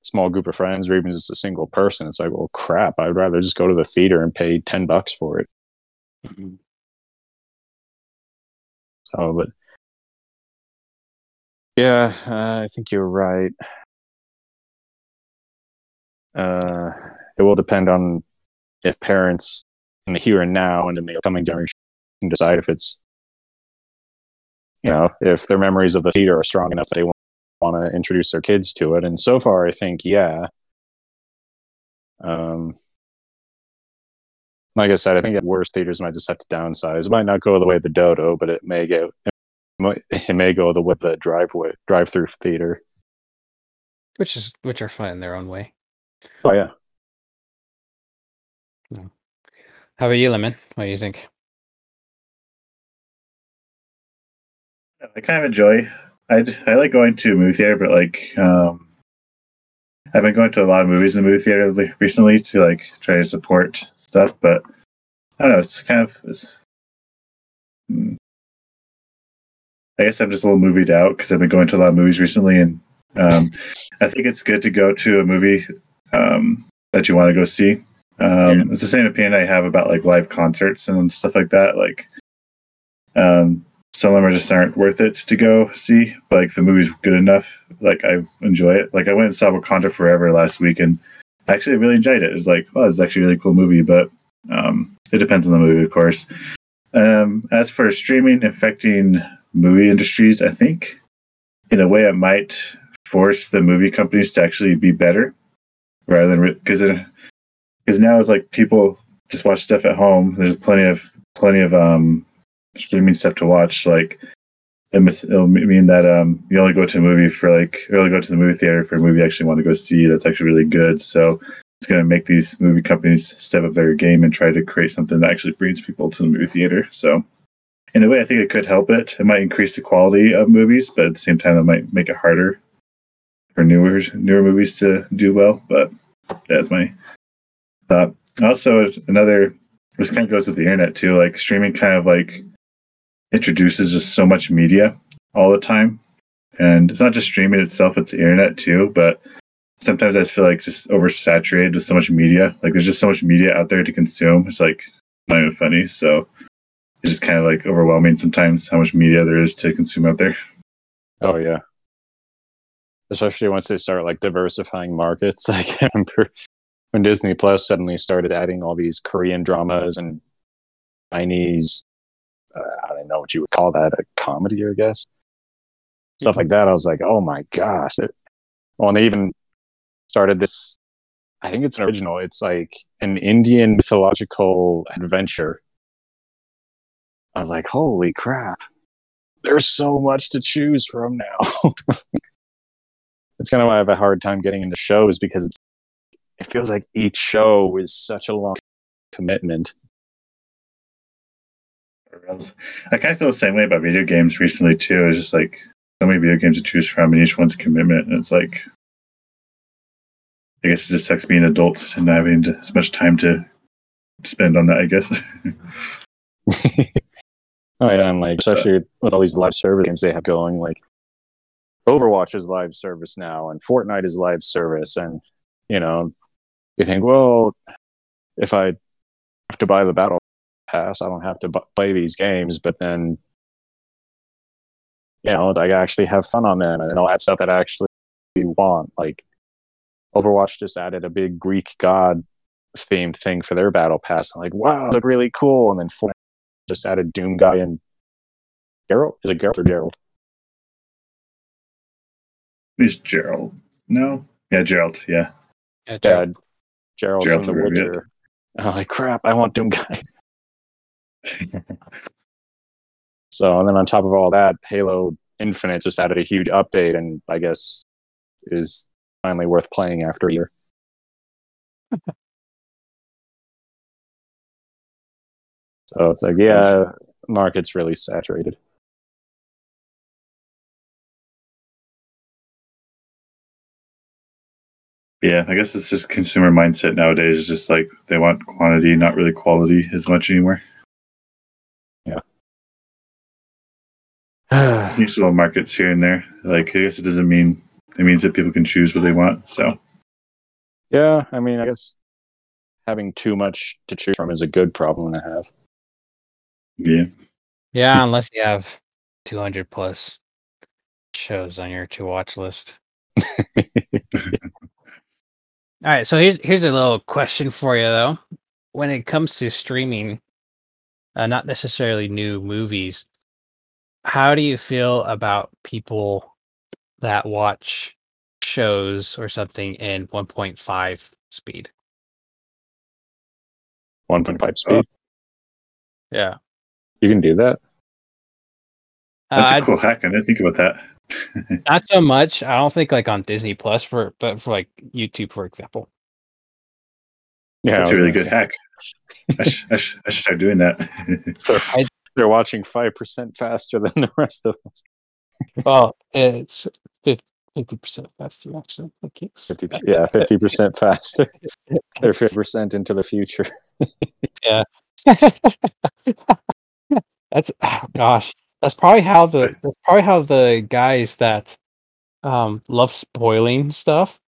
small group of friends or even just a single person, it's like, well, crap, I'd rather just go to the theater and pay 10 bucks for it. Mm-hmm. So, but yeah, uh, I think you're right. Uh, it will depend on if parents in the here and now and in the coming generation can decide if it's you know, if their memories of the theater are strong enough that they want to introduce their kids to it. And so far, I think, yeah. Um, like I said, I think at worst, theaters might just have to downsize. It might not go the way of the Dodo, but it may go. It might- it may go the way of the driveway drive-through theater. which is which are fun in their own way Oh yeah, how about you lemon what do you think I kind of enjoy. I I like going to a movie theater, but like um, I've been going to a lot of movies in the movie theater recently to like try to support stuff. But I don't know. It's kind of it's. hmm. I guess I'm just a little movied out because I've been going to a lot of movies recently, and um, I think it's good to go to a movie um, that you want to go see. Um, It's the same opinion I have about like live concerts and stuff like that. Like, um, some of them are just aren't worth it to go see. But, like the movie's good enough. Like I enjoy it. Like I went and saw Wakanda Forever last week, and I actually really enjoyed it. It was like, oh, it's actually a really cool movie. But um, it depends on the movie, of course. Um, as for streaming affecting movie industries, I think in a way it might force the movie companies to actually be better rather than because because now it's like people just watch stuff at home. There's plenty of plenty of um streaming stuff to watch. Like it mis- it'll mean that um you only go to a movie for like or only go to the movie theater for a movie you actually want to go see that's actually really good. So it's going to make these movie companies step up their game and try to create something that actually brings people to the movie theater. So, in a way, I think it could help it. It might increase the quality of movies, but at the same time, it might make it harder for newer newer movies to do well. But that's my thought. Also, another this kind of goes with the internet too. Like streaming, kind of like introduces just so much media all the time, and it's not just streaming itself; it's the internet too. But sometimes I feel like just oversaturated with so much media. Like there's just so much media out there to consume. It's like not even funny. So it's just kind of like overwhelming sometimes how much media there is to consume out there. Oh yeah. Especially once they start like diversifying markets. I can remember when Disney Plus suddenly started adding all these Korean dramas and Chinese, uh, I don't know what you would call that, a comedy, I guess. Stuff like that. I was like, oh my gosh. It, well, and they even started this, I think it's an original. It's like an Indian mythological adventure. I was like, holy crap. There's so much to choose from now. it's kind of why I have a hard time getting into shows because it's it feels like each show is such a long commitment. I kind of feel the same way about video games recently too. It's just like so many video games to choose from, and each one's a commitment. And it's like, I guess it just sucks being an adult and not having to, as much time to spend on that. I guess. oh yeah, and like especially with all these live service games they have going, like Overwatch is live service now, and Fortnite is live service, and you know you think, well, if I have to buy the battle pass, I don't have to play these games. But then, you know, I actually have fun on them and all that stuff that I actually want. Like Overwatch just added a big Greek god themed thing for their battle pass. I'm like, wow, look really cool. And then Fortnite just added Doom guy and Geralt. Is it Geralt or Gerald? Is Gerald? No. Yeah, Gerald. Yeah. Yeah, Gerald. Gerald, Gerald from The Witcher. I'm like, crap, I want Doom Guy. so, and then on top of all that, Halo Infinite just added a huge update, and I guess is finally worth playing after a year. so it's like, yeah, market's really saturated. Yeah, I guess it's just consumer mindset nowadays. It's just like they want quantity, not really quality as much anymore. Yeah. Niche little markets here and there. Like I guess it doesn't mean it means that people can choose what they want. So. Yeah, I mean, I guess having too much to choose from is a good problem to have. Yeah. Yeah, unless you have 200 plus shows on your to watch list. All right, so here's here's a little question for you though. When it comes to streaming, uh, not necessarily new movies, how do you feel about people that watch shows or something in 1.5 speed? 1.5 speed. Yeah, you can do that. That's uh, a cool hack. I didn't think about that. Not so much. I don't think like on Disney Plus for, but for like YouTube, for example. Yeah, that's a really good say. hack. I, sh- I, sh- I, should start doing that. so I, they're watching five percent faster than the rest of us. well, it's fifty percent faster actually. Thank you. 50, yeah, fifty percent faster. they're fifty percent into the future. yeah. That's oh gosh. That's probably how the that's probably how the guys that um love spoiling stuff.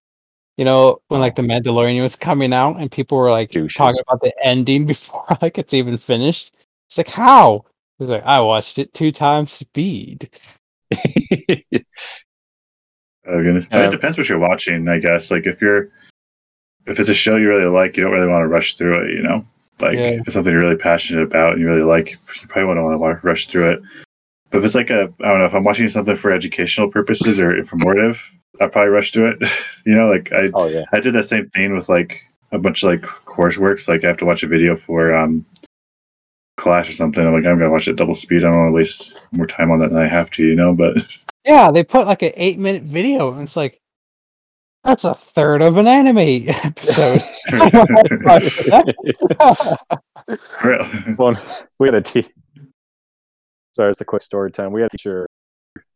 You know, when like oh. the Mandalorian was coming out and people were like Douches. talking about the ending before like it's even finished. It's like how? He's like, I watched it two times speed. oh goodness. Uh, it depends what you're watching, I guess. Like if you're if it's a show you really like, you don't really want to rush through it, you know? Like yeah. if it's something you're really passionate about and you really like, you probably wouldn't want to rush through it. But if it's like a, I don't know, if I'm watching something for educational purposes or informative, I probably rush to it. you know, like I, oh, yeah. I did that same thing with like a bunch of like courseworks. Like I have to watch a video for um class or something. I'm like, I'm gonna watch it double speed. I don't want to waste more time on that than I have to, you know. But yeah, they put like an eight minute video, and it's like, That's a third of an anime episode. well, we had a teacher. Sorry, it's a quick story time. We had a teacher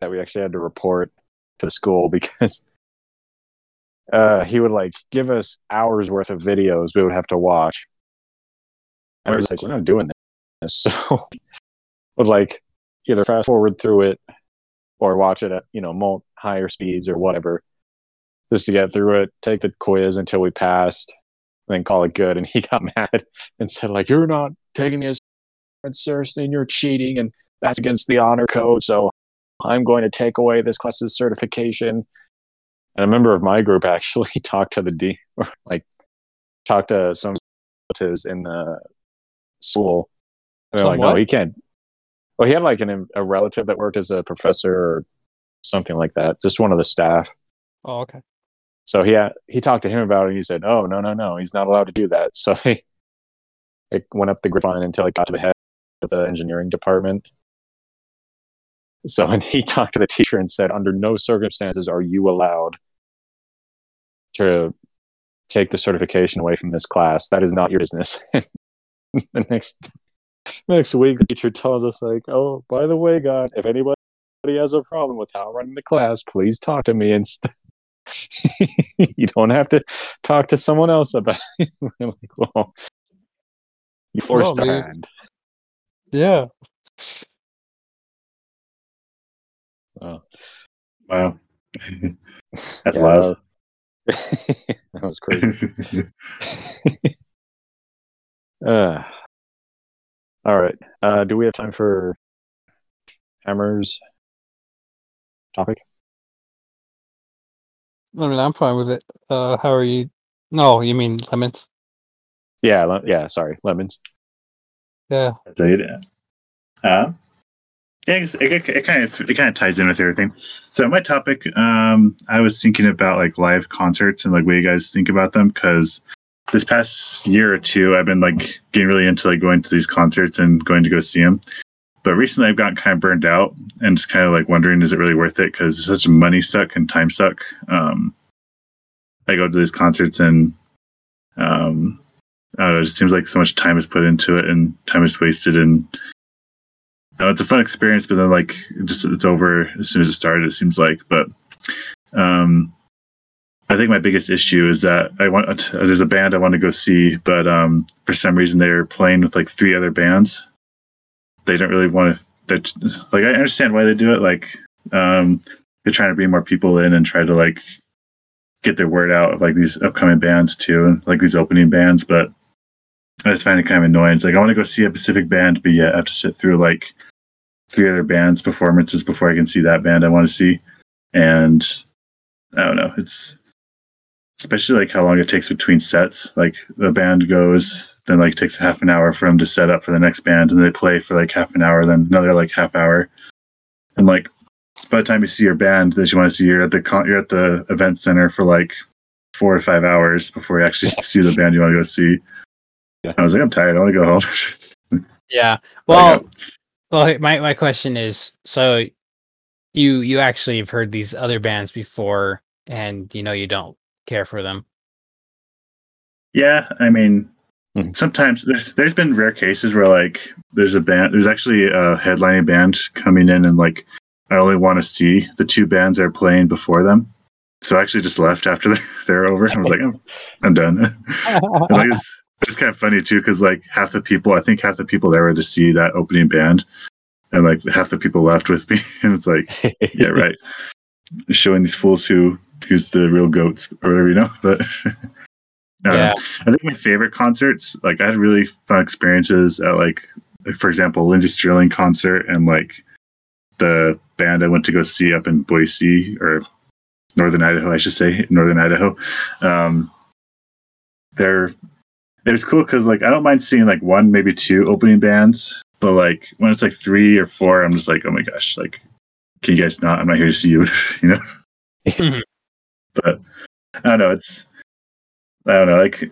that we actually had to report to the school because uh, he would like give us hours worth of videos we would have to watch. And we was like, we're not doing this. So would like either fast forward through it or watch it at, you know, more higher speeds or whatever just to get through it, take the quiz until we passed, and then call it good. And he got mad and said, like, you're not taking this seriously and you're cheating and that's against the honor code. So I'm going to take away this class's certification. And a member of my group actually talked to the D, or like talked to some relatives in the school. And they're like, no, he can't. Well, he had like an, a relative that worked as a professor or something like that, just one of the staff. Oh, okay. So he had, he talked to him about it. and He said, "Oh no, no, no, he's not allowed to do that." So he it went up the grapevine until it got to the head of the engineering department. So and he talked to the teacher and said, "Under no circumstances are you allowed to take the certification away from this class. That is not your business." the next next week, the teacher tells us like, "Oh, by the way, guys, if anybody has a problem with how I'm running the class, please talk to me instead." you don't have to talk to someone else about it. like, well, you forced well, the hand. Yeah. Oh. Wow. That's yeah, wild. That was, crazy. uh, all right. Uh, do we have time for Hammer's topic? I mean, I'm fine with it. Uh, how are you? No, you mean lemons? Yeah, le- yeah. Sorry, lemons. Yeah. Uh, yeah, it, it, it, kind of it kind of ties in with everything. So my topic, um, I was thinking about like live concerts and like what you guys think about them because this past year or two, I've been like getting really into like going to these concerts and going to go see them. But recently, I've gotten kind of burned out and just kind of like wondering, is it really worth it? Because it's such a money suck and time suck. Um, I go to these concerts and um, know, it just seems like so much time is put into it and time is wasted. And you know, it's a fun experience, but then like just it's over as soon as it started. It seems like, but um, I think my biggest issue is that I want there's a band I want to go see, but um, for some reason they're playing with like three other bands they don't really want to. Like I understand why they do it. Like um, they're trying to bring more people in and try to like get their word out of like these upcoming bands too, and like these opening bands. But I just find it kind of annoying. It's like I want to go see a specific band, but yet I have to sit through like three other bands' performances before I can see that band I want to see. And I don't know. It's especially like how long it takes between sets. Like the band goes, then like it takes half an hour for them to set up for the next band, and they play for like half an hour, then another like half hour, and like by the time you see your band that you want to see, you're at the con- you're at the event center for like four to five hours before you actually see the band you want to go see. Yeah. I was like, I'm tired. I want to go home. yeah. Well, well, my my question is, so you you actually have heard these other bands before, and you know you don't care for them. Yeah, I mean, mm-hmm. sometimes there's there's been rare cases where like there's a band, there's actually a headlining band coming in, and like I only want to see the two bands that are playing before them. So I actually just left after they're, they're over. I was like, I'm, I'm done. like, it's, it's kind of funny too, because like half the people, I think half the people there were to see that opening band, and like half the people left with me, and it's like, yeah, right, showing these fools who who's the real goats or whatever, you know. But yeah, I think my favorite concerts, like I had really fun experiences at like, for example, Lindsey Stirling concert and like the band I went to go see up in Boise or Northern Idaho, I should say, Northern Idaho. Um, they're it was cool because like I don't mind seeing like one, maybe two opening bands, but like when it's like three or four, I'm just like, oh my gosh, like, can you guys not? I'm not here to see you, you know. But I don't know. It's I don't know. Like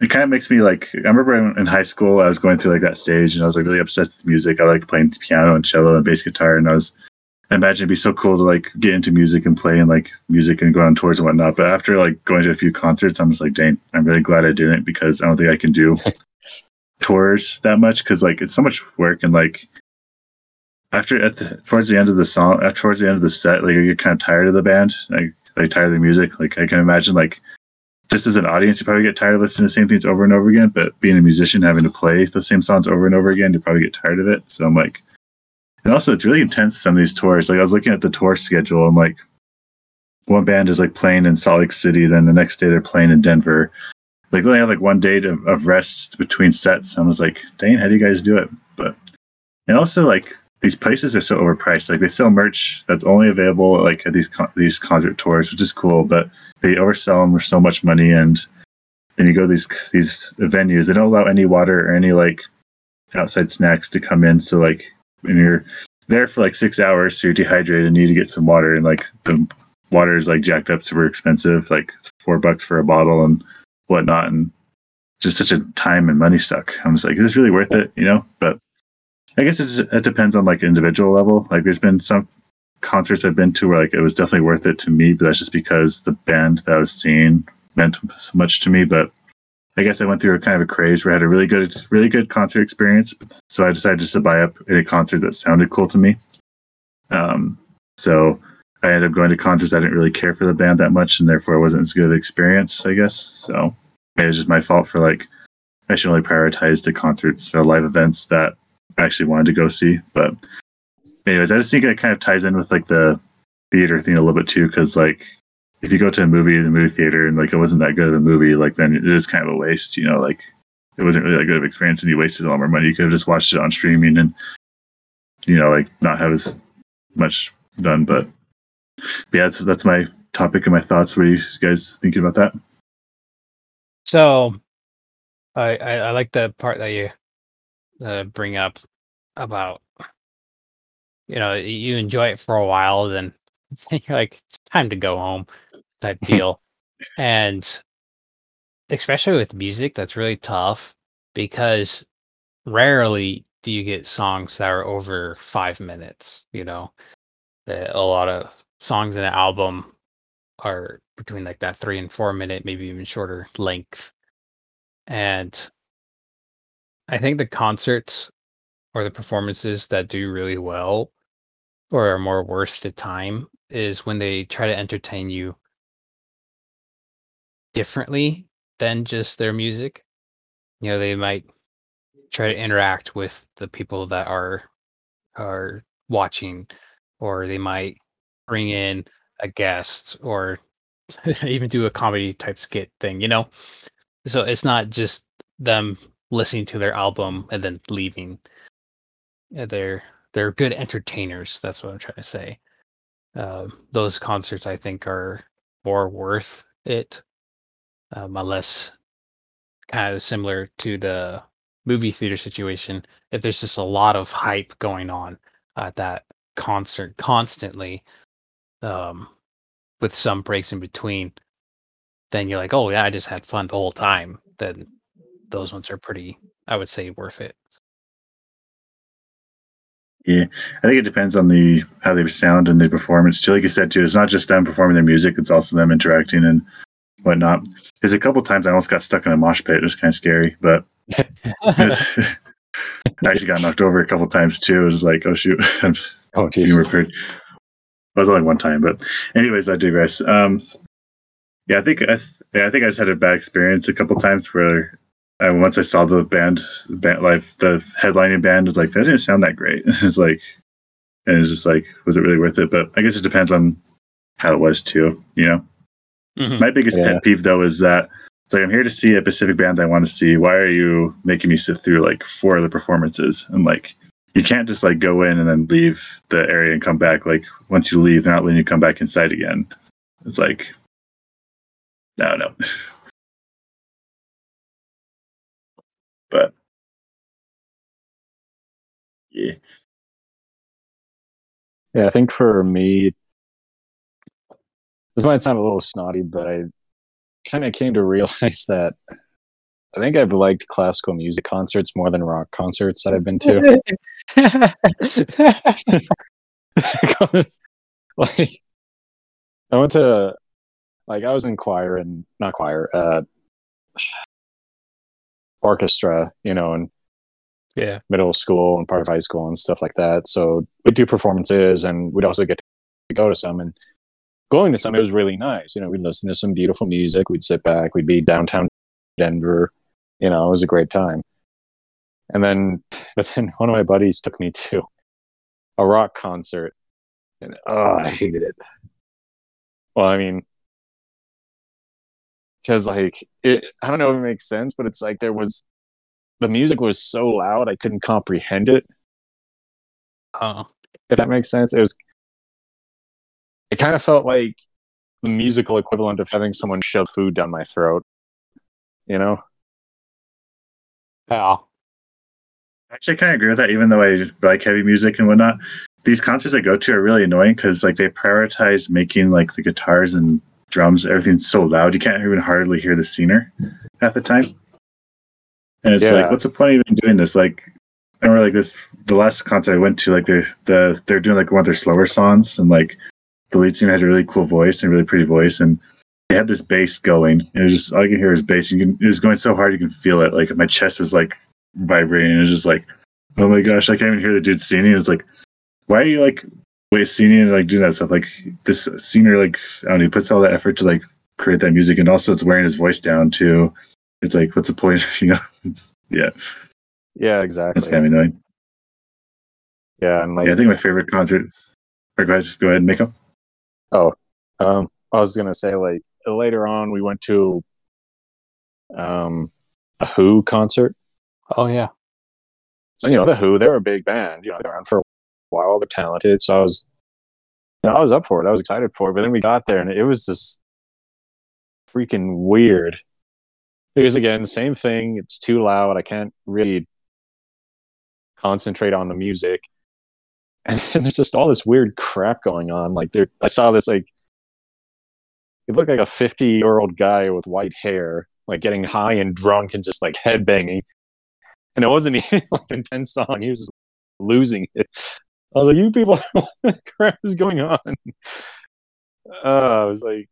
it kind of makes me like I remember in high school I was going through like that stage and I was like really obsessed with music. I liked playing piano and cello and bass guitar and I was I imagine it'd be so cool to like get into music and play and like music and go on tours and whatnot. But after like going to a few concerts, I'm just like, dang, I'm really glad I didn't because I don't think I can do tours that much because like it's so much work and like after at the towards the end of the song, towards the end of the set, like you get kind of tired of the band, like like tired of the music. Like I can imagine like just as an audience, you probably get tired of listening to the same things over and over again. But being a musician, having to play the same songs over and over again, you probably get tired of it. So I'm like, and also it's really intense. Some of these tours, like I was looking at the tour schedule, and like one band is like playing in Salt Lake City, then the next day they're playing in Denver. Like they have like one day of, of rest between sets. I was like, dang, how do you guys do it? But and also like these places are so overpriced. Like they sell merch that's only available like at these con- these concert tours, which is cool, but they oversell them for so much money. And then you go to these these venues, they don't allow any water or any like outside snacks to come in. So like when you're there for like six hours, so you're dehydrated and need to get some water, and like the water is like jacked up, super expensive, like four bucks for a bottle and whatnot, and just such a time and money suck. I'm just like, is this really worth it? You know, but I guess it depends on like individual level. Like there's been some concerts I've been to where like it was definitely worth it to me, but that's just because the band that I was seeing meant so much to me. But I guess I went through a kind of a craze where I had a really good, really good concert experience. So I decided just to buy up a concert that sounded cool to me. Um, so I ended up going to concerts I didn't really care for the band that much, and therefore it wasn't as good an experience, I guess. So it was just my fault for like I should only prioritize the concerts, uh, live events that actually wanted to go see. But anyways, I just think it kind of ties in with like the theater thing a little bit too, because like if you go to a movie in the movie theater and like it wasn't that good of a movie, like then it is kind of a waste, you know, like it wasn't really that good of experience and you wasted a lot more money. You could have just watched it on streaming and you know, like not have as much done. But, but yeah, that's that's my topic and my thoughts. What are you guys thinking about that? So I, I, I like the part that you uh, bring up about you know you enjoy it for a while then you're like it's time to go home type deal. And especially with music that's really tough because rarely do you get songs that are over five minutes you know? A lot of songs in an album are between like that three and four minute maybe even shorter length. And I think the concerts or the performances that do really well or are more worth the time is when they try to entertain you differently than just their music. You know, they might try to interact with the people that are are watching or they might bring in a guest or even do a comedy type skit thing, you know? So it's not just them listening to their album and then leaving. Yeah, they're they're good entertainers. That's what I'm trying to say. Uh, those concerts, I think, are more worth it, um, unless kind of similar to the movie theater situation. If there's just a lot of hype going on at that concert constantly, um, with some breaks in between, then you're like, oh yeah, I just had fun the whole time. Then those ones are pretty, I would say, worth it. Yeah, I think it depends on the how they sound and the performance too. Like you said too, it's not just them performing their music; it's also them interacting and whatnot. Because a couple times I almost got stuck in a mosh pit. It was kind of scary, but I actually got knocked over a couple times too. It was like, oh shoot, I'm Oh, being geez. repaired. It was only one time, but anyways, I digress. Um, yeah, I think I, th- yeah, I think I just had a bad experience a couple times where uh, once I saw the band, band like the headlining band was like that didn't sound that great. it's like, and it's just like, was it really worth it? But I guess it depends on how it was too. You know, Mhm. my biggest Yeah. pet peeve though is that it's like I'm here to see a specific band I want to see. Why are you making me sit through like four of the performances? And like, you can't just like go in and then leave the area and come back. Like once you leave, they're not letting you come back inside again. It's like, no, no. but yeah, Yeah, I think for me, this might sound a little snotty, but I kind of came to realize that I think I've liked classical music concerts more than rock concerts that I've been to. like I went to like I was in choir and not choir, uh orchestra, you know, in Yeah. middle school and part of high school and stuff like that. So we'd do performances and we'd also get to go to some and going to some it was really nice. You know, we'd listen to some beautiful music, we'd sit back, we'd be downtown Denver, you know, it was a great time. And then but then one of my buddies took me to a rock concert and oh I hated it. Well, I mean because like it I don't know if it makes sense, but it's like there was the music was so loud I couldn't comprehend it. Oh. If that makes sense. It was it kind of felt like the musical equivalent of having someone shove food down my throat. You know? Yeah. Actually, I kind of agree with that. Even though I like heavy music and whatnot, these concerts I go to are really annoying because like they prioritize making like the guitars and drums, everything's so loud you can't even hardly hear the singer at the time. And it's Yeah. like, what's the point of even doing this? Like, I remember like this the last concert I went to, like they're the they're doing like one of their slower songs, and like the lead singer has a really cool voice and really pretty voice, and they had this bass going, and it was just all you can hear is bass. You can it was going so hard you can feel it. Like my chest is like vibrating. and It's just like, oh my gosh, I can't even hear the dude singing. It's like, why are you like wait singing and like doing that stuff? Like this singer, like I don't know, he puts all that effort to like create that music, and also it's wearing his voice down too. It's like, what's the point? you know, it's, yeah, Yeah, exactly. that's exactly. kind of annoying. Yeah, and like Yeah, I think my favorite concerts. Or go ahead, go ahead, and make them. Oh, um, I was gonna say like later on we went to um a Who concert. Oh yeah. So you know the Who, they're a big band. You know, they're around for while. They're talented. So I was, you know, I was up for it. I was excited for it. But then we got there and it was just freaking weird. Because again, same thing. It's too loud. I can't really concentrate on the music. And there's just all this weird crap going on. Like there, I saw this like it looked like a 50 year old guy with white hair, like getting high and drunk and just like headbanging. And it wasn't even like an intense song. He was losing it. I was like, you people, what the crap is going on? Uh, I was like,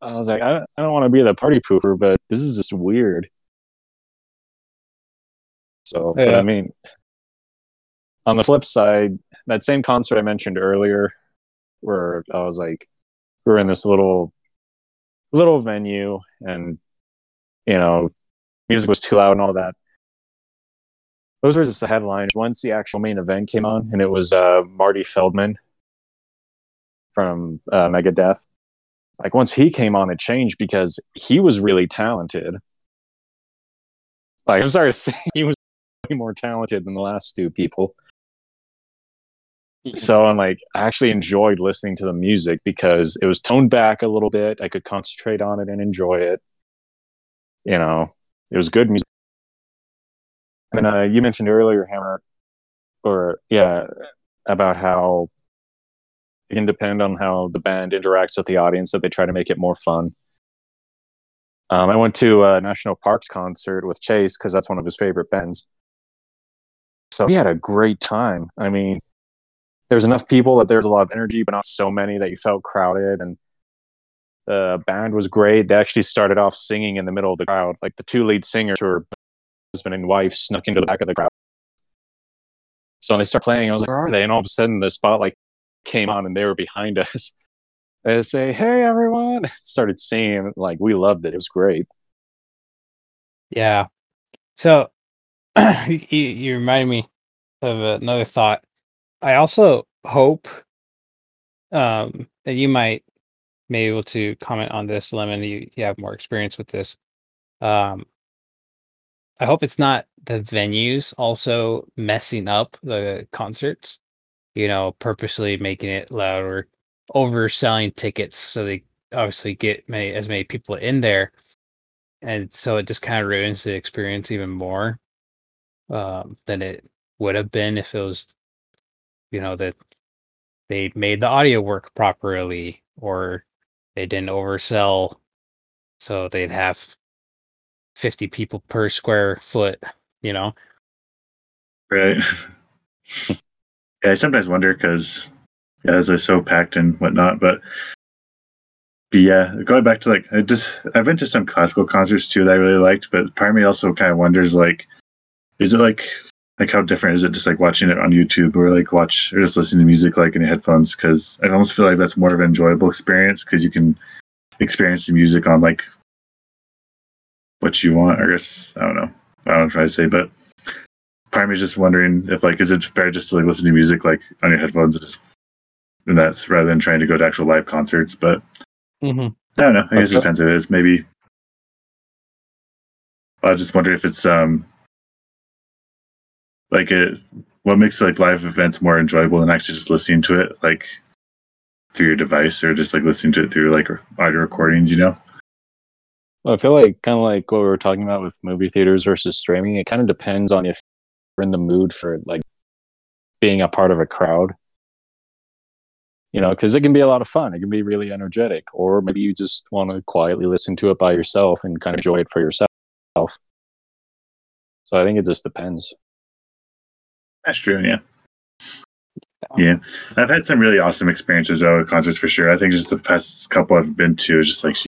I was like, I, I don't want to be the party pooper, but this is just weird. So, but Yeah. I mean, on the flip side, that same concert I mentioned earlier, where I was like, we were in this little, little venue, and you know, music was too loud and all that. Those were just the headlines. Once the actual main event came on, and it was uh, Marty Friedman from uh, Megadeth. Like once he came on, it changed because he was really talented. Like I'm sorry to say, he was way more talented than the last two people. So I'm like, I actually enjoyed listening to the music because it was toned back a little bit. I could concentrate on it and enjoy it. You know, it was good music. And uh, you mentioned earlier, Hammer, or yeah, about how it can depend on how the band interacts with the audience that they try to make it more fun. Um, I went to a National Parks concert with Chase because that's one of his favorite bands. So we had a great time. I mean, there's enough people that there's a lot of energy, but not so many that you felt crowded. And the band was great. They actually started off singing in the middle of the crowd. Like the two lead singers, were husband and wife, snuck into the back of the crowd. So when they start playing, I was like, "Where are they?" And all of a sudden, the spotlight came on, and they were behind us. They say, "Hey, everyone!" Started singing. Like we loved it. It was great. Yeah. So you, you reminded me of another thought. I also hope um, that you might be able to comment on this, Lemon. You, you have more experience with this. Um, I hope it's not the venues also messing up the concerts, you know, purposely making it louder, overselling tickets so they obviously get many, as many people in there. And so it just kind of ruins the experience even more um, than it would have been if it was you know that they made the audio work properly or they didn't oversell so they'd have 50 people per square foot you know Right. Yeah, I sometimes wonder because yeah, as I so packed and whatnot, but but yeah, going back to like I just I've been to some classical concerts too that I really liked, but part of me also kind of wonders like, is it like like how different is it just like watching it on YouTube or like watch or just listening to music like in your headphones? Because I almost feel like that's more of an enjoyable experience because you can experience the music on like what you want. I guess I don't know. I don't know what I'm to say, but part of me is just wondering if like is it better just to like listen to music like on your headphones and just and that's rather than trying to go to actual live concerts. But hmm I don't know. I guess it depends it is. Maybe I just wonder if it's um like it what makes like live events more enjoyable than actually just listening to it like through your device or just like listening to it through like audio recordings, you know? Well, I feel like kind of like what we were talking about with movie theaters versus streaming. It kind of depends on if you're in the mood for like being a part of a crowd. You know, because it can be a lot of fun. It can be really energetic, or maybe you just want to quietly listen to it by yourself and kind of enjoy it for yourself. So I think it just depends. That's true, yeah. Yeah. I've had some really awesome experiences though at concerts for sure. I think just the past couple I've been to just like sheesh,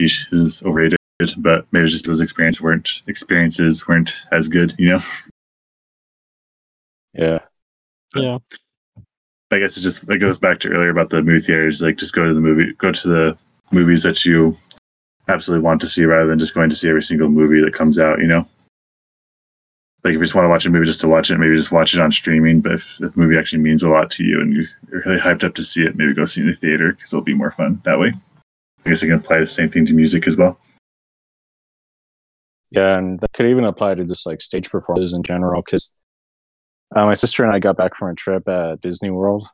is overrated. But maybe just those experiences weren't experiences weren't as good, you know? Yeah, Yeah. I guess it just it goes back to earlier about the movie theaters. Like, just go to the movie, go to the movies that you absolutely want to see, rather than just going to see every single movie that comes out. You know, like if you just want to watch a movie just to watch it, maybe just watch it on streaming. But if, if the movie actually means a lot to you and you're really hyped up to see it, maybe go see it in the theater because it'll be more fun that way. I guess I can apply the same thing to music as well. yeah, and that could even apply to just like stage performances in general. Because uh, my sister and I got back from a trip at Disney World,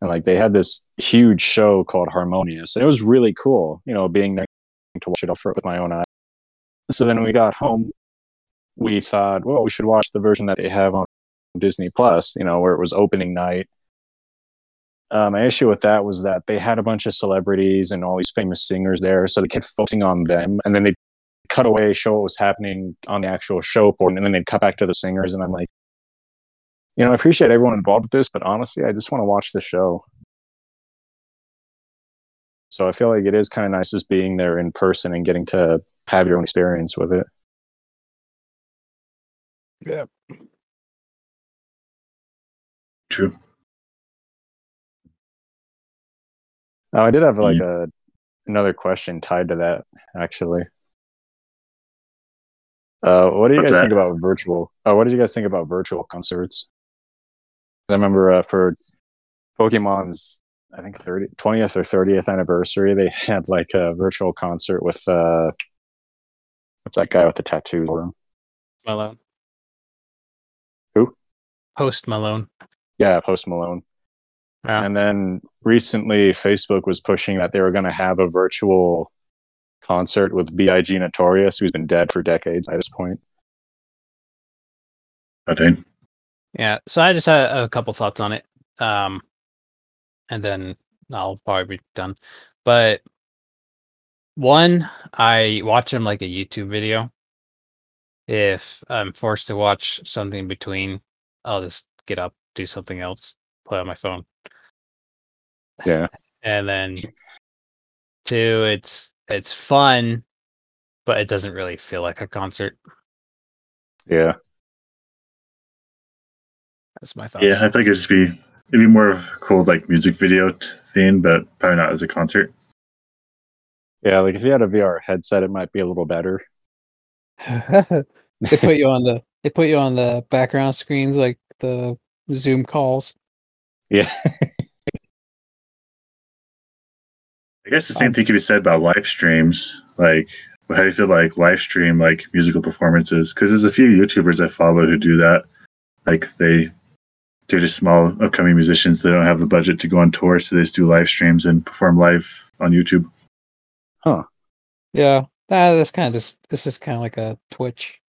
and like they had this huge show called Harmonious, and it was really cool. You know, being there to watch it up with my own eyes. So then when we got home, we thought, well, we should watch the version that they have on Disney Plus. You know, where it was opening night. Uh, my issue with that was that they had a bunch of celebrities and all these famous singers there, so they kept focusing on them, and then they cut away, show what was happening on the actual show board, and then they'd cut back to the singers, and I'm like, you know, I appreciate everyone involved with this, but honestly, I just want to watch the show. So I feel like it is kind of nice just being there in person and getting to have your own experience with it. Yeah. True. Oh, I did have like a another question tied to that actually. Uh, what do you What's guys that? think about virtual? Oh, what did you guys think about virtual concerts? I remember uh, for Pokemon's, I think 30, 20th or 30th anniversary, they had like a virtual concert with uh, what's that guy with the tattoos? on? Malone. Who? Post Malone. Yeah, Post Malone. Yeah. And then recently, Facebook was pushing that they were going to have a virtual concert with Big Notorious, who's been dead for decades at this point. Okay. Yeah. So I just had a couple thoughts on it. Um, and then I'll probably be done. But one, I watch them like a YouTube video. If I'm forced to watch something in between, I'll just get up, do something else, play on my phone. Yeah. And then two, it's it's fun, but it doesn't really feel like a concert. Yeah. That's my thoughts. Yeah, I think it'd just be it'd be more of a cool like music video t- theme, but probably not as a concert. Yeah. Like if you had a VR headset, it might be a little better. they put you on the they put you on the background screens like the Zoom calls. yeah. I guess the same thing can be said about live streams. Like, how do you feel like live stream like musical performances? Because there's a few YouTubers I follow who do that. Like they, they're just small upcoming musicians. They don't have the budget to go on tour, so they just do live streams and perform live on YouTube. Huh. Yeah, that, that's kind of just this is kind of like a Twitch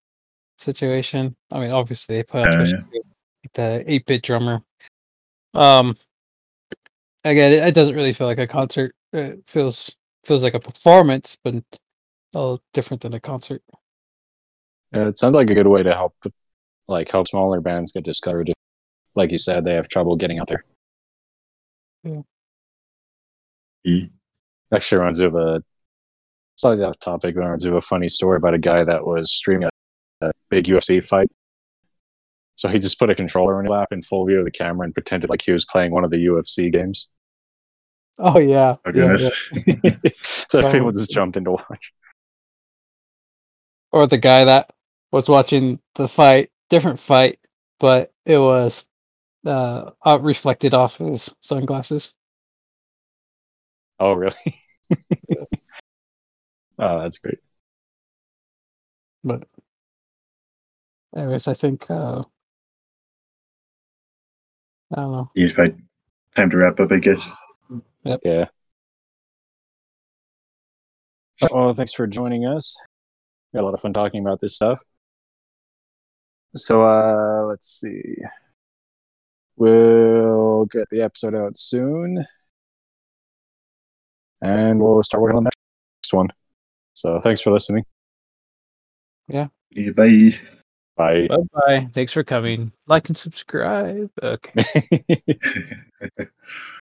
situation. I mean, obviously they put on Yeah, Twitch yeah. the eight bit drummer. Um, again, it, it doesn't really feel like a concert. It feels feels like a performance, but a little different than a concert. Yeah, it sounds like a good way to help, like, help smaller bands get discovered. If, like you said, they have trouble getting out there. Yeah. Mm. E. Actually, reminds me of a slightly off topic, but reminds me of a funny story about a guy that was streaming a, a big UFC fight. So he just put a controller in his lap in full view of the camera and pretended like he was playing one of the UFC games. Oh yeah. Oh yeah, goodness. yeah. so Oh. people just jumped in to watch. Or the guy that was watching the fight, different fight, but it was uh out reflected off his sunglasses. Oh, really? oh, that's great. But anyways, I think uh I don't know. It's probably time to wrap up, I guess. Yeah. Well, thanks for joining us. We had a lot of fun talking about this stuff. So, uh, let's see. We'll get the episode out soon. And we'll start working on the next one. So, thanks for listening. Yeah, bye. Bye. Bye bye. Thanks for coming. Like and subscribe. Okay.